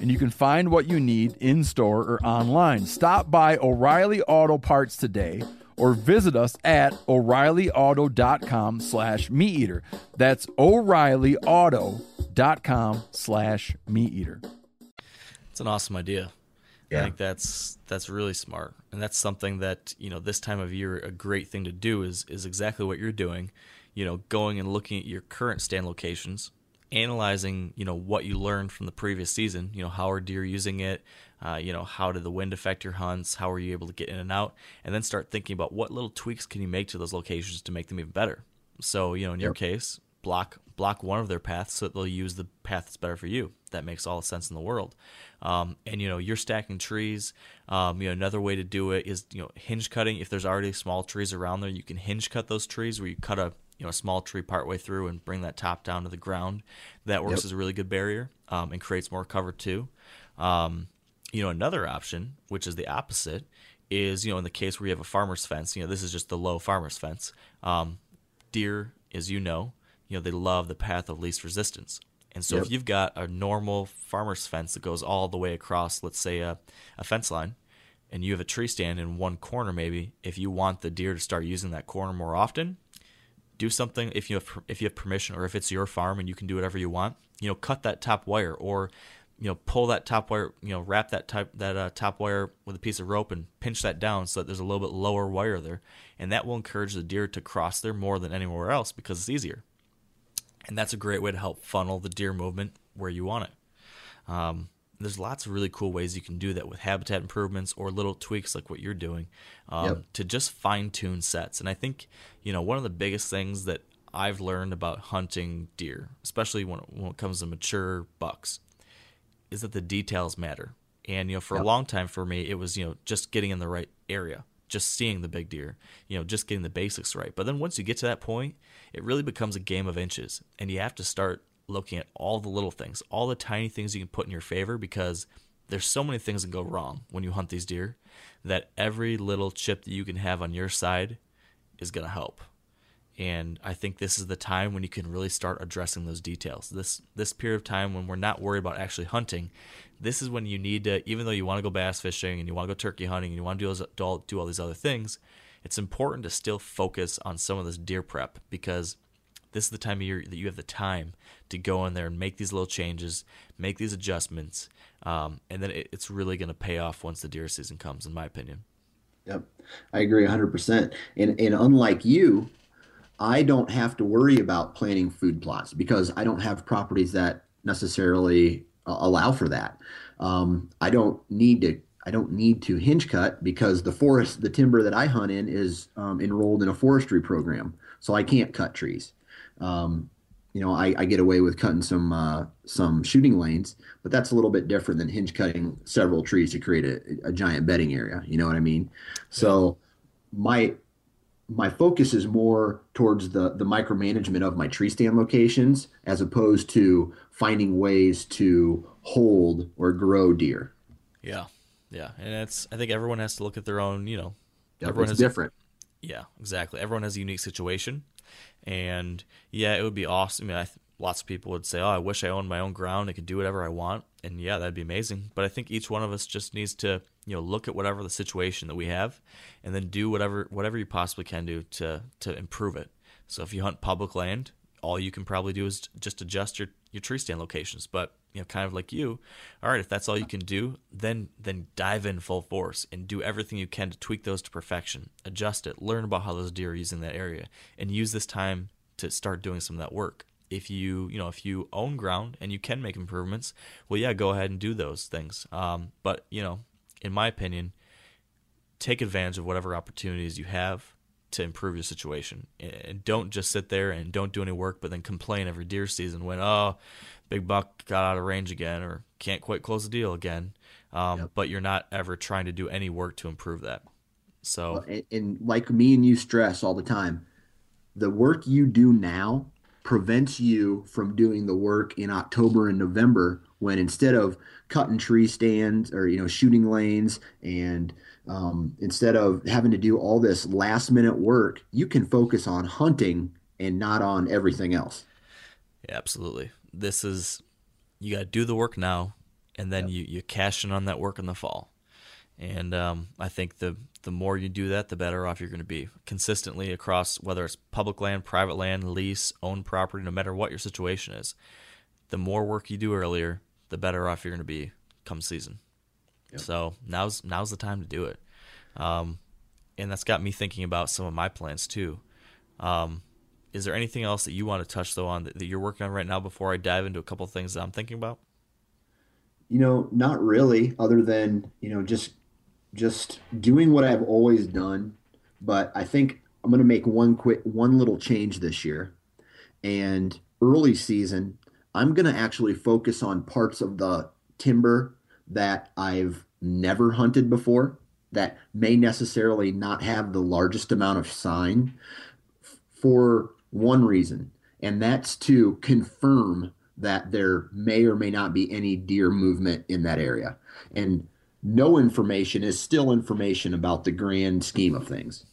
and you can find what you need in store or online. Stop by O'Reilly Auto Parts today or visit us at o'reillyauto.com slash meateater. That's o'reillyauto.com slash meateater. It's an awesome idea. Yeah. I think that's that's really smart, and that's something that you know this time of year a great thing to do is is exactly what you're doing. You know, going and looking at your current stand locations, analyzing you know what you learned from the previous season. You know, how are deer using it? Uh, you know, how did the wind affect your hunts? How are you able to get in and out? And then start thinking about what little tweaks can you make to those locations to make them even better. So you know, in your Yep. case, block block one of their paths so that they'll use the path that's better for you. That makes all the sense in the world. Um, and you know, you're stacking trees. Um, you know, another way to do it is you know hinge cutting. If there's already small trees around there, you can hinge cut those trees where you cut a you know a small tree partway through and bring that top down to the ground. That works Yep. as a really good barrier um, and creates more cover too. Um, you know, another option, which is the opposite, is you know in the case where you have a farmer's fence. You know, this is just the low farmer's fence. Um, deer, as you know, you know they love the path of least resistance. And so if you've got a normal farmer's fence that goes all the way across, let's say a, a fence line, and you have a tree stand in one corner, maybe if you want the deer to start using that corner more often, do something if you have if you have permission or if it's your farm and you can do whatever you want. You know, cut that top wire or you know pull that top wire. You know, wrap that type that uh, top wire with a piece of rope and pinch that down so that there's a little bit lower wire there, and that will encourage the deer to cross there more than anywhere else because it's easier. And that's a great way to help funnel the deer movement where you want it. Um, there's lots of really cool ways you can do that with habitat improvements or little tweaks like what you're doing um, Yep. to just fine tune sets. And I think, you know, one of the biggest things that I've learned about hunting deer, especially when, when it comes to mature bucks, is that the details matter. And, you know, for a long time for me, it was, you know, just getting in the right area, just seeing the big deer, you know, just getting the basics right. But then once you get to that point, it really becomes a game of inches. And you have to start looking at all the little things, all the tiny things you can put in your favor because there's so many things that go wrong when you hunt these deer that every little chip that you can have on your side is going to help. And I think this is the time when you can really start addressing those details. This this period of time when we're not worried about actually hunting, this is when you need to, even though you want to go bass fishing and you want to go turkey hunting and you want to do, all, do all these other things, it's important to still focus on some of this deer prep because this is the time of year that you have the time to go in there and make these little changes, make these adjustments, um, and then it, it's really going to pay off once the deer season comes, in my opinion. Yep, I agree 100%. And and unlike you, I don't have to worry about planting food plots because I don't have properties that necessarily uh, allow for that. Um, I don't need to I don't need to hinge cut because the forest, the timber that I hunt in, is um, enrolled in a forestry program, so I can't cut trees. Um, you know, I, I, get away with cutting some uh, some shooting lanes, but that's a little bit different than hinge cutting several trees to create a, a giant bedding area. You know what I mean? So my my focus is more towards the the micromanagement of my tree stand locations as opposed to finding ways to hold or grow deer. Yeah, yeah, and it's I think everyone has to look at their own. You know, everyone has different. Yeah, exactly. Everyone has a unique situation, and yeah, it would be awesome. I mean, I, lots of people would say, "Oh, I wish I owned my own ground. I could do whatever I want." And yeah, that'd be amazing. But I think each one of us just needs to, you know, look at whatever the situation that we have, and then do whatever whatever you possibly can do to to improve it. So if you hunt public land, all you can probably do is just adjust your your tree stand locations. But you know, kind of like you, all right, if that's all you can do, then then dive in full force and do everything you can to tweak those to perfection, adjust it, learn about how those deer are using that area, and use this time to start doing some of that work. If you you know if you own ground and you can make improvements, well, yeah, go ahead and do those things. Um, but you know, in my opinion, take advantage of whatever opportunities you have to improve your situation. And don't just sit there and don't do any work, but then complain every deer season when, oh, big buck got out of range again or can't quite close the deal again. Um, yep. But you're not ever trying to do any work to improve that. So, and, and like me and you stress all the time, the work you do now prevents you from doing the work in October and November when instead of cutting tree stands or you know shooting lanes and um, instead of having to do all this last minute work, you can focus on hunting and not on everything else. Yeah, absolutely. This is you got to do the work now, and then yep. you you cash in on that work in the fall. And um, I think the the more you do that, the better off you're going to be consistently across whether it's public land, private land, lease, owned property, no matter what your situation is. The more work you do earlier, the better off you're going to be come season. Yep. So now's now's the time to do it, um, and that's got me thinking about some of my plans too. Um, is there anything else that you want to touch though on that, that you're working on right now before I dive into a couple things that I'm thinking about? You know, not really. Other than you know, just just doing what I've always done. But I think I'm going to make one quick one little change this year, and early season I'm going to actually focus on parts of the timber that I've never hunted before that may necessarily not have the largest amount of sign for one reason, and that's to confirm that there may or may not be any deer movement in that area. And no information is still information about the grand scheme of things.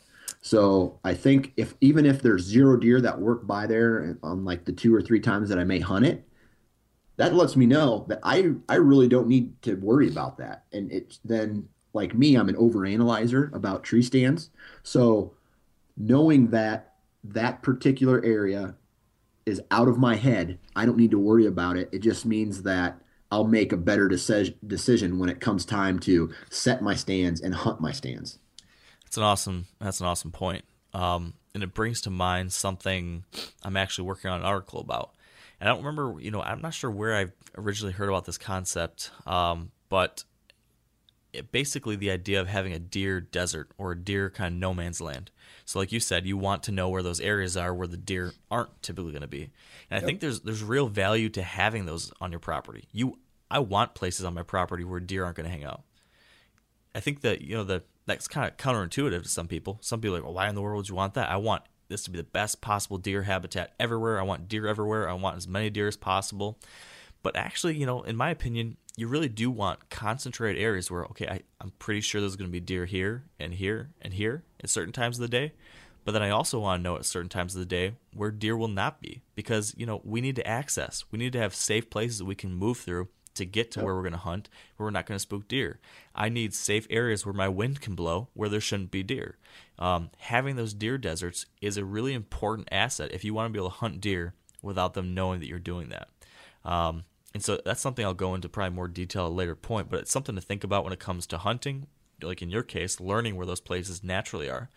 So I think if even if there's zero deer that work by there on um, like the two or three times that I may hunt it, that lets me know that I I really don't need to worry about that. And it's then like me, I'm an overanalyzer about tree stands. So knowing that that particular area is out of my head, I don't need to worry about it. It just means that I'll make a better deci- decision when it comes time to set my stands and hunt my stands. That's an awesome. That's an awesome point. Um, and it brings to mind something I'm actually working on an article about. And I don't remember, you know, I'm not sure where I originally heard about this concept, um, but it, basically the idea of having a deer desert or a deer kind of no man's land. So, like you said, you want to know where those areas are where the deer aren't typically going to be. And I think there's there's real value to having those on your property. You, I want places on my property where deer aren't going to hang out. I think that you know the that's kind of counterintuitive to some people. Some people are like, well, why in the world would you want that? I want this to be the best possible deer habitat everywhere. I want deer everywhere. I want as many deer as possible. But actually, you know, in my opinion, you really do want concentrated areas where, okay, I, I'm pretty sure there's going to be deer here and here and here at certain times of the day. But then I also want to know at certain times of the day where deer will not be because, you know, we need to access. We need to have safe places that we can move through to get to where we're going to hunt, where we're not going to spook deer. I need safe areas where my wind can blow, where there shouldn't be deer. Um, having those deer deserts is a really important asset if you want to be able to hunt deer without them knowing that you're doing that. Um, and so that's something I'll go into probably more detail at a later point, but it's something to think about when it comes to hunting, like in your case, learning where those places naturally are.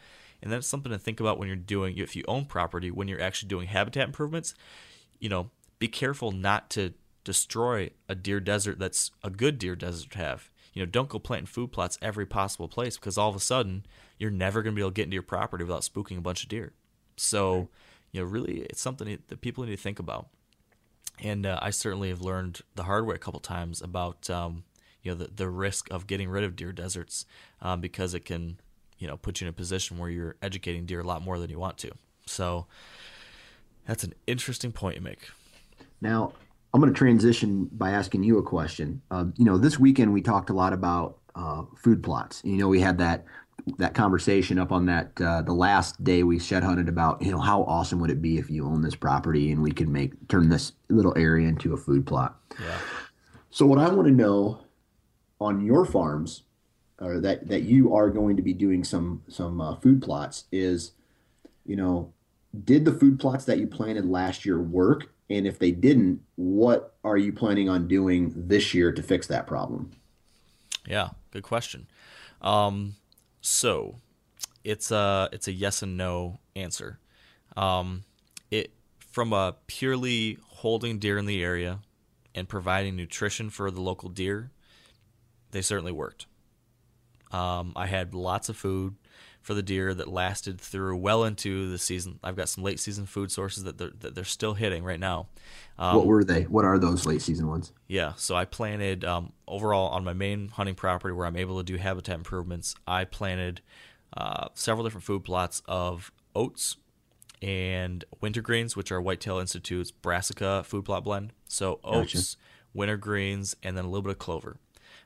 And then it's something to think about when you're doing, if you own property, when you're actually doing habitat improvements, you know, be careful not to destroy a deer desert that's a good deer desert to have. You know, don't go planting food plots every possible place because all of a sudden you're never going to be able to get into your property without spooking a bunch of deer. So, you know, really, it's something that people need to think about. And uh, I certainly have learned the hard way a couple times about um, you know the, the risk of getting rid of deer deserts um, because it can you know put you in a position where you're educating deer a lot more than you want to. So that's an interesting point you make. Now, I'm going to transition by asking you a question. Uh, you know, this weekend we talked a lot about uh, food plots. You know, we had that that conversation up on that uh, the last day we shed hunted about. You know, how awesome would it be if you own this property and we could make turn this little area into a food plot? Yeah. So what I want to know on your farms, or that that you are going to be doing some some uh, food plots, is, you know, did the food plots that you planted last year work? And if they didn't, what are you planning on doing this year to fix that problem? Yeah, good question. Um, so it's a it's a yes and no answer. Um, it from a purely holding deer in the area and providing nutrition for the local deer, they certainly worked. Um, I had lots of food for the deer that lasted through well into the season. I've got some late season food sources that they're, that they're still hitting right now. Um, what were they? What are those late season ones? Yeah, so I planted um, overall on my main hunting property where I'm able to do habitat improvements. I planted uh, several different food plots of oats and wintergreens, which are Whitetail Institute's brassica food plot blend. So oats, gotcha. wintergreens, and then a little bit of clover.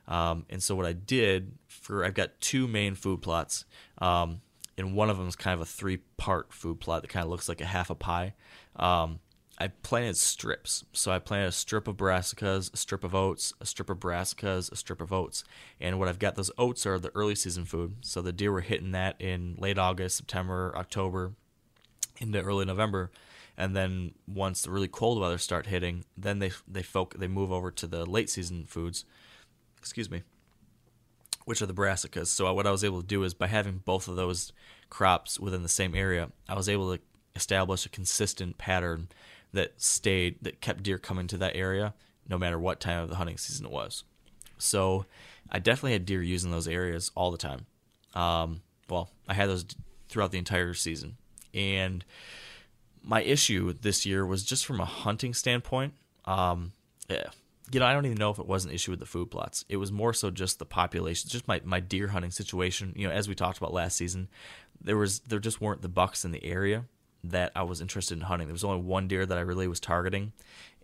Um, and so what I did for I've got two main food plots, um, and one of them is kind of a three part food plot that kind of looks like a half a pie. Um, I planted strips. So I planted a strip of brassicas, a strip of oats, a strip of brassicas, a strip of oats. And what I've got, those oats are the early season food. So the deer were hitting that in late August, September, October, into early November. And then once the really cold weather start hitting, then they they folk they move over to the late season foods excuse me, which are the brassicas. So what I was able to do is by having both of those crops within the same area, I was able to establish a consistent pattern that stayed that kept deer coming to that area no matter what time of the hunting season it was. So I definitely had deer using those areas all the time. Um, well, I had those throughout the entire season, and my issue this year was just from a hunting standpoint. Um, yeah, you know, I don't even know if it was an issue with the food plots. It was more so just the population, just my, my deer hunting situation. You know, as we talked about last season, there was there just weren't the bucks in the area that I was interested in hunting. There was only one deer that I really was targeting,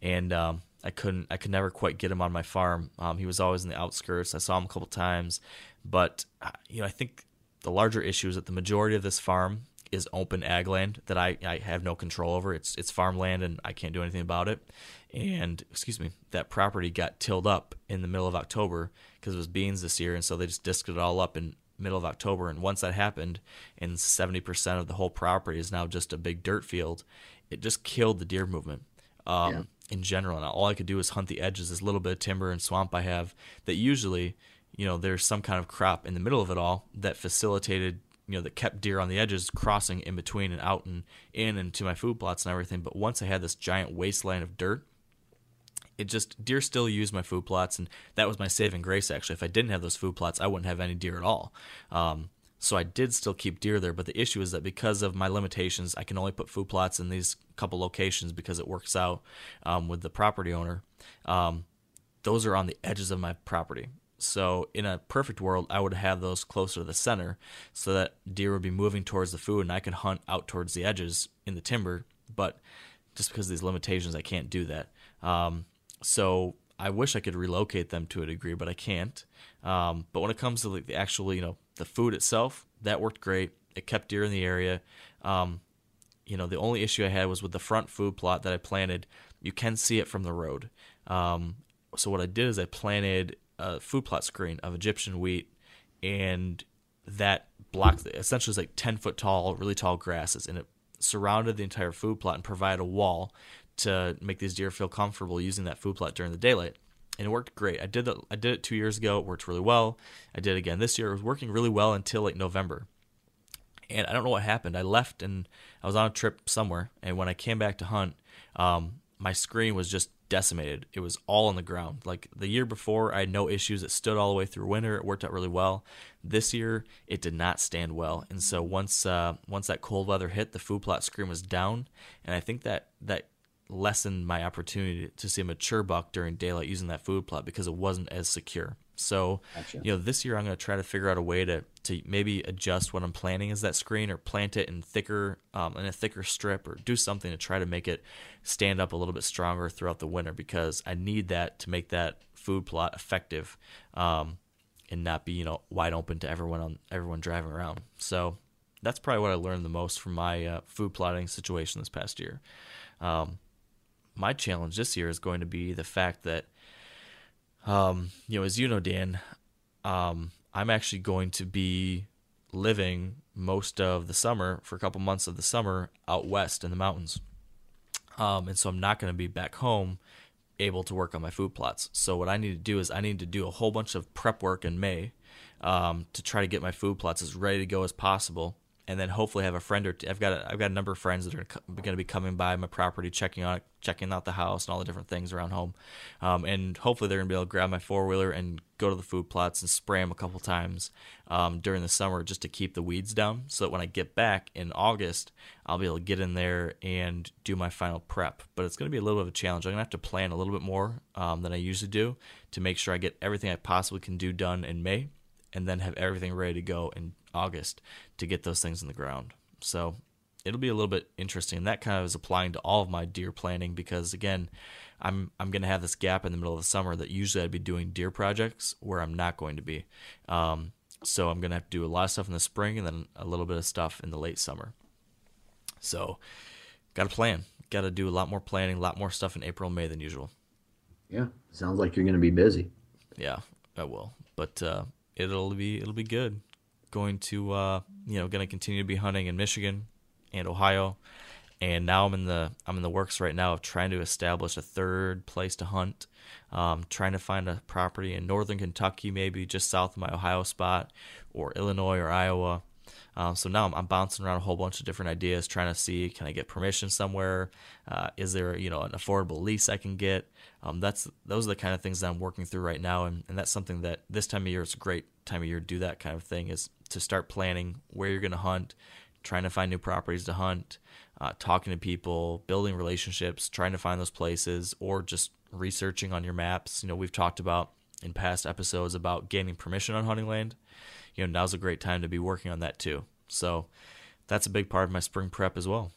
and um, I couldn't I could never quite get him on my farm. Um, he was always in the outskirts. I saw him a couple times, but uh, you know, I think the larger issue is that the majority of this farm is open ag land that I, I have no control over. It's it's farmland and I can't do anything about it. And excuse me, that property got tilled up in the middle of October because it was beans this year, and so they just disked it all up in middle of October. And once that happened, and seventy percent of the whole property is now just a big dirt field, it just killed the deer movement. Um, yeah. In general, and all I could do is hunt the edges, this little bit of timber and swamp I have that usually, you know, there's some kind of crop in the middle of it all that facilitated you know that kept deer on the edges crossing in between and out and in and to my food plots and everything. But once i had this giant wasteland of dirt it just deer still use my food plots and that was my saving grace actually. If i didn't have those food plots i wouldn't have any deer at all. Um, so i did still keep deer there but the issue is that because of my limitations i can only put food plots in these couple locations because it works out um, with the property owner. Um, those are on the edges of my property so in a perfect world, I would have those closer to the center so that deer would be moving towards the food and I could hunt out towards the edges in the timber. But just because of these limitations, I can't do that. Um, so I wish I could relocate them to a degree, but I can't. Um, but when it comes to the actual, you know, the food itself, that worked great. It kept deer in the area. Um, you know, the only issue I had was with the front food plot that I planted. You can see it from the road. Um, so what I did is I planted a food plot screen of Egyptian wheat, and that blocked essentially was like ten foot tall, really tall grasses, and it surrounded the entire food plot and provided a wall to make these deer feel comfortable using that food plot during the daylight. And it worked great. I did that. I did it two years ago. It worked really well. I did it again this year. It was working really well until like November. And I don't know what happened. I left and I was on a trip somewhere. And when I came back to hunt, um, my screen was just decimated. It was all on the ground. Like the year before, I had no issues. It stood all the way through winter. It worked out really well. This year, it did not stand well. And so once uh, once that cold weather hit, the food plot screen was down. And I think that that lessened my opportunity to see a mature buck during daylight using that food plot because it wasn't as secure. So, gotcha. you know, this year I'm going to try to figure out a way to to maybe adjust what I'm planting as that screen, or plant it in thicker um, in a thicker strip, or do something to try to make it stand up a little bit stronger throughout the winter because I need that to make that food plot effective, um, and not be you know wide open to everyone on everyone driving around. So that's probably what I learned the most from my uh, food plotting situation this past year. Um, my challenge this year is going to be the fact that um, you know, as you know, Dan, um, I'm actually going to be living most of the summer for a couple months of the summer out west in the mountains. Um, and so I'm not going to be back home able to work on my food plots. So what I need to do is I need to do a whole bunch of prep work in May um, to try to get my food plots as ready to go as possible and then hopefully have a friend or two. I've got a, I've got a number of friends that are going to be coming by my property, checking out checking out the house and all the different things around home, um, and hopefully they're going to be able to grab my four wheeler and go to the food plots and spray them a couple times um, during the summer just to keep the weeds down, so that when I get back in August, I'll be able to get in there and do my final prep. But it's going to be a little bit of a challenge. I'm going to have to plan a little bit more um, than I usually do to make sure I get everything I possibly can do done in May and then have everything ready to go in August to get those things in the ground. So it'll be a little bit interesting. And that kind of is applying to all of my deer planning because again, I'm I'm going to have this gap in the middle of the summer that usually I'd be doing deer projects where I'm not going to be. Um, so I'm going to have to do a lot of stuff in the spring and then a little bit of stuff in the late summer. So got to plan. Got to do a lot more planning, a lot more stuff in April, May than usual. Yeah, sounds like you're going to be busy. Yeah, I will. But uh, it'll be it'll be good. Going to uh, you know going to continue to be hunting in Michigan and Ohio, and now I'm in the I'm in the works right now of trying to establish a third place to hunt. Um, trying to find a property in northern Kentucky, maybe just south of my Ohio spot, or Illinois or Iowa. Um, so now I'm, I'm, bouncing around a whole bunch of different ideas, trying to see can I get permission somewhere? Uh, is there you know an affordable lease I can get? Um, that's those are the kind of things that I'm working through right now, and, and that's something that this time of year is a great time of year to do that kind of thing is to start planning where you're going to hunt, trying to find new properties to hunt, uh, talking to people, building relationships, trying to find those places, or just researching on your maps. You know, we've talked about in past episodes about gaining permission on hunting land. You know, now's a great time to be working on that too. So that's a big part of my spring prep as well.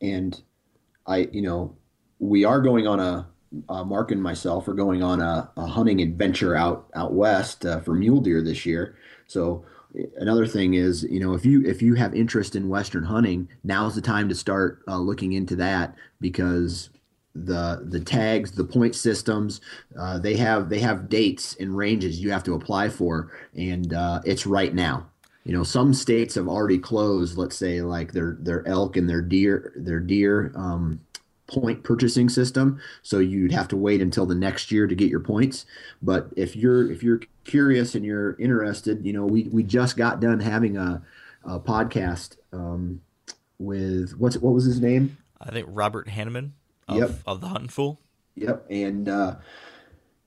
And I, you know, we are going on a uh, Mark and myself are going on a, a hunting adventure out out west uh, for mule deer this year. So another thing is, you know, if you if you have interest in western hunting, now's the time to start uh, looking into that because the the tags, the point systems, uh, they have they have dates and ranges you have to apply for, and uh, it's right now. You know, some states have already closed. Let's say like their their elk and their deer their deer um, point purchasing system. So you'd have to wait until the next year to get your points. But if you're if you're curious and you're interested you know we we just got done having a, a podcast um, with what's what was his name? I think robert hanneman of, yep. of the hunting fool. Yep. And uh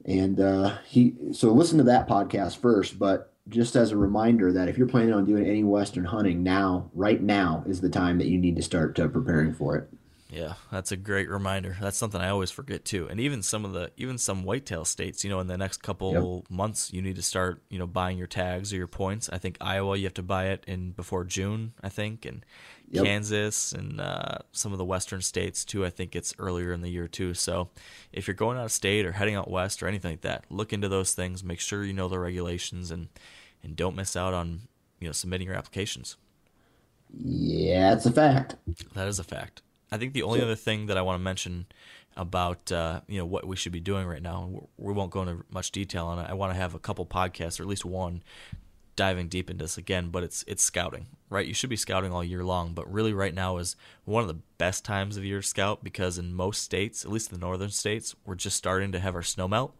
and uh he so listen to that podcast first. But just as a reminder that if you're planning on doing any western hunting now right now is the time that you need to start uh, preparing for it yeah, that's a great reminder. That's something I always forget too. And even some of the even some whitetail states, you know, in the next couple yep. months, you need to start, you know, buying your tags or your points. I think Iowa, you have to buy it in before June, I think, and yep. Kansas and uh, some of the western states too. I think it's earlier in the year too. So if you're going out of state or heading out west or anything like that, look into those things. Make sure you know the regulations and and don't miss out on you know submitting your applications. Yeah, it's a fact. That is a fact. I think the only other thing that I want to mention about uh, you know what we should be doing right now. We won't go into much detail on it. I want to have a couple podcasts, or at least one, diving deep into this again. But it's it's scouting, right? You should be scouting all year long, but really right now is one of the best times of year to scout because in most states, at least the northern states, we're just starting to have our snow melt.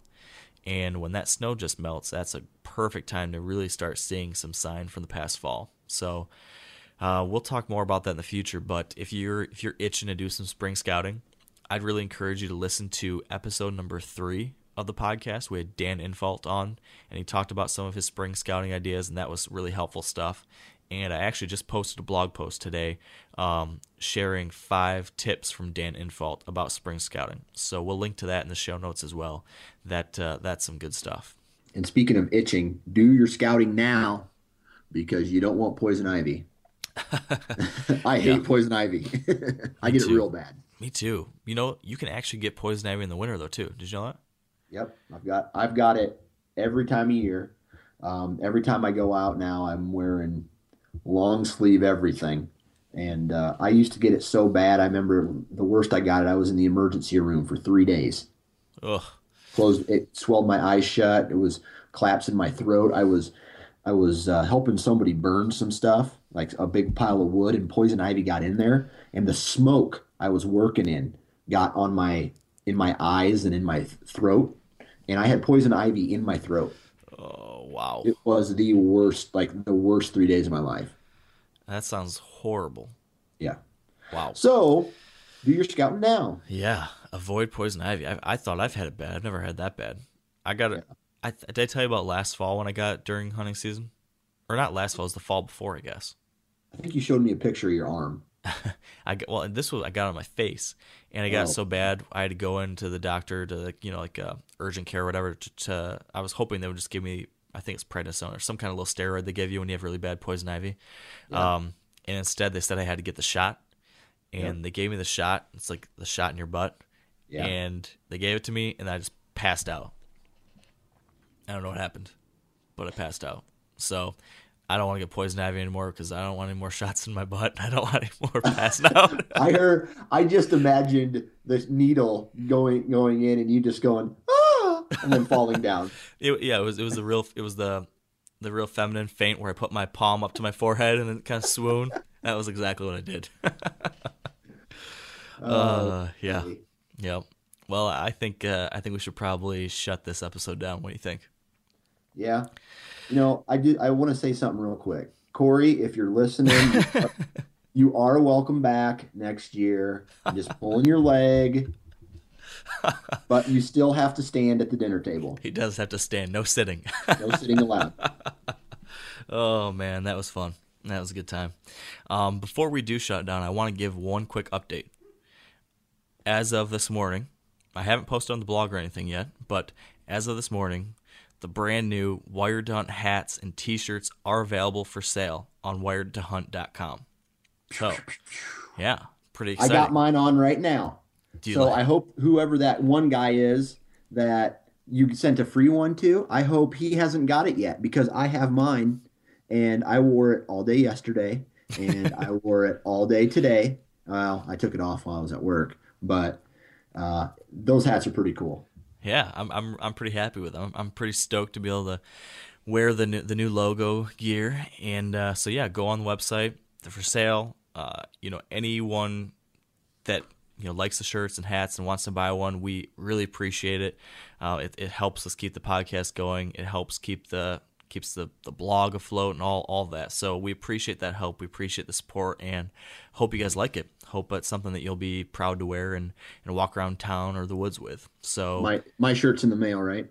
And when that snow just melts, that's a perfect time to really start seeing some sign from the past fall. So uh, we'll talk more about that in the future. But if you're if you're itching to do some spring scouting, I'd really encourage you to listen to episode number three of the podcast. We had Dan Infalt on, and he talked about some of his spring scouting ideas, and that was really helpful stuff. And I actually just posted a blog post today um, sharing five tips from Dan Infalt about spring scouting. So we'll link to that in the show notes as well. That uh, that's some good stuff. And speaking of itching, do your scouting now because you don't want poison ivy. I hate yeah. poison ivy. I get too. it real bad. Me too. You know, you can actually get poison ivy in the winter though too. Did you know that? Yep, I've got I've got it every time of year. Um, every time I go out now, I'm wearing long sleeve everything. And uh, I used to get it so bad. I remember the worst I got it. I was in the emergency room for three days. Ugh. Closed. It swelled my eyes shut. It was collapsing in my throat. I was, I was uh, helping somebody burn some stuff, like a big pile of wood, and poison ivy got in there, and the smoke I was working in got on my in my eyes and in my throat, and I had poison ivy in my throat. Oh wow! It was the worst, like the worst three days of my life. That sounds horrible. Yeah. Wow. So, do your scouting now. Yeah. Avoid poison ivy. I, I thought I've had it bad. I've never had that bad. I got it. Yeah. I did I tell you about last fall when I got during hunting season, or not last fall? It was the fall before, I guess. I think you showed me a picture of your arm. I got, well, this was I got on my face, and I got oh. so bad I had to go into the doctor to you know like uh, urgent care or whatever. To, to, I was hoping they would just give me I think it's prednisone or some kind of little steroid they give you when you have really bad poison ivy. Yeah. Um, and instead they said I had to get the shot, and they gave me the shot. It's like the shot in your butt, yeah. and they gave it to me, and I just passed out. I don't know what happened, but I passed out. So I don't want to get poison ivy anymore because I don't want any more shots in my butt. I don't want any more passing out. I heard. I just imagined this needle going going in, and you just going ah, and then falling down. It, yeah, it was it was the real it was the the real feminine faint where I put my palm up to my forehead and then kind of swoon. That was exactly what I did. uh, uh, yeah, yeah. Well, I think uh, I think we should probably shut this episode down. What do you think? Yeah. You know, I do. I want to say something real quick, Corey. If you're listening, you are welcome back next year. I'm just pulling your leg, but you still have to stand at the dinner table. He does have to stand. No sitting. no sitting allowed. Oh man, that was fun. That was a good time. Um, before we do shut down, I want to give one quick update. As of this morning, I haven't posted on the blog or anything yet, but as of this morning, the brand new Wired to Hunt hats and t-shirts are available for sale on wiredtohunt.com. So, yeah, pretty exciting. I got mine on right now. so like- I hope whoever that one guy is that you sent a free one to, I hope he hasn't got it yet because I have mine and I wore it all day yesterday and I wore it all day today. Well, I took it off while I was at work, but uh, those hats are pretty cool yeah, I'm I'm I'm pretty happy with them. I'm, pretty stoked to be able to wear the new, the new logo gear, and uh, so yeah, go on the website. They're for sale. Uh, you know, anyone that you know likes the shirts and hats and wants to buy one, we really appreciate it. Uh, it, it helps us keep the podcast going. It helps keep the keeps the, the blog afloat and all all that. So we appreciate that help. We appreciate the support and hope you guys like it. Hope it's something that you'll be proud to wear and, and walk around town or the woods with. So my my shirt's in the mail, right?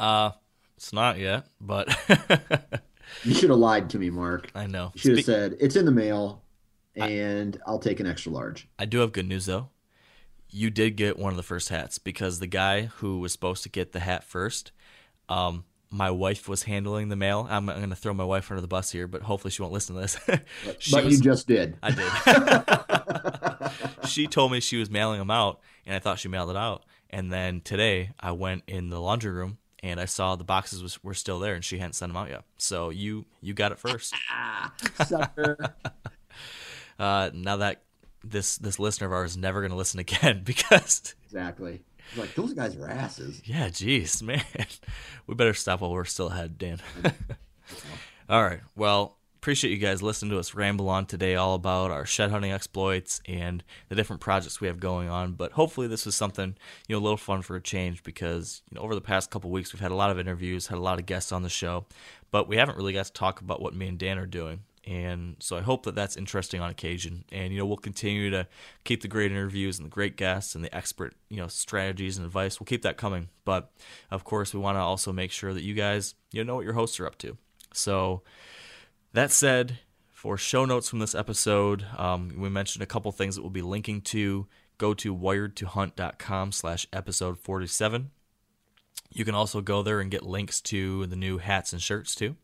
Uh it's not yet, but you should have lied to me, Mark. I know. You should have said it's in the mail, and I, I'll take an extra large. I do have good news though. You did get one of the first hats because the guy who was supposed to get the hat first, um, my wife was handling the mail. I'm, I'm going to throw my wife under the bus here, but hopefully she won't listen to this. but was, you just did. I did. she told me she was mailing them out, and I thought she mailed it out. And then today I went in the laundry room and I saw the boxes was, were still there, and she hadn't sent them out yet. So you you got it first. Sucker. uh, now that this this listener of ours is never going to listen again because exactly. Like those guys are asses. Yeah, jeez, man. We better stop while we're still ahead, Dan. all right. Well, appreciate you guys listening to us ramble on today all about our shed hunting exploits and the different projects we have going on. But hopefully this was something, you know, a little fun for a change because, you know, over the past couple weeks we've had a lot of interviews, had a lot of guests on the show, but we haven't really got to talk about what me and Dan are doing and so I hope that that's interesting on occasion. And you know, we'll continue to keep the great interviews and the great guests and the expert you know strategies and advice. We'll keep that coming. But of course, we want to also make sure that you guys you know know what your hosts are up to. So that said, for show notes from this episode, um, we mentioned a couple things that we'll be linking to. Go to wiredtohunt.com slash episode 47. You can also go there and get links to the new hats and shirts too.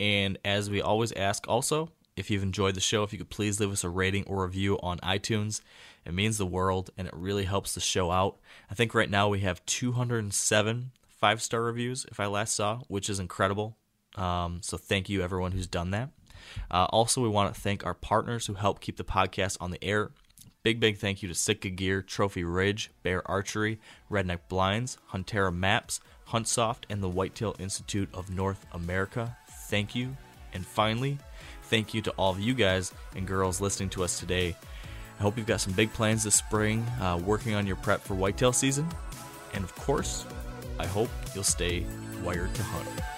And as we always ask, also, if you've enjoyed the show, if you could please leave us a rating or review on iTunes. It means the world and it really helps the show out. I think right now we have 207 five star reviews, if I last saw, which is incredible. Um, so thank you, everyone who's done that. Uh, also, we want to thank our partners who help keep the podcast on the air. Big, big thank you to Sitka Gear, Trophy Ridge, Bear Archery, Redneck Blinds, Huntera Maps, Huntsoft, and the Whitetail Institute of North America thank you. And finally, thank you to all of you guys and girls listening to us today. I hope you've got some big plans this spring, uh, working on your prep for whitetail season. And of course, I hope you'll stay wired to hunt.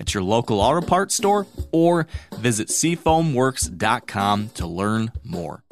at your local auto parts store or visit seafoamworks.com to learn more.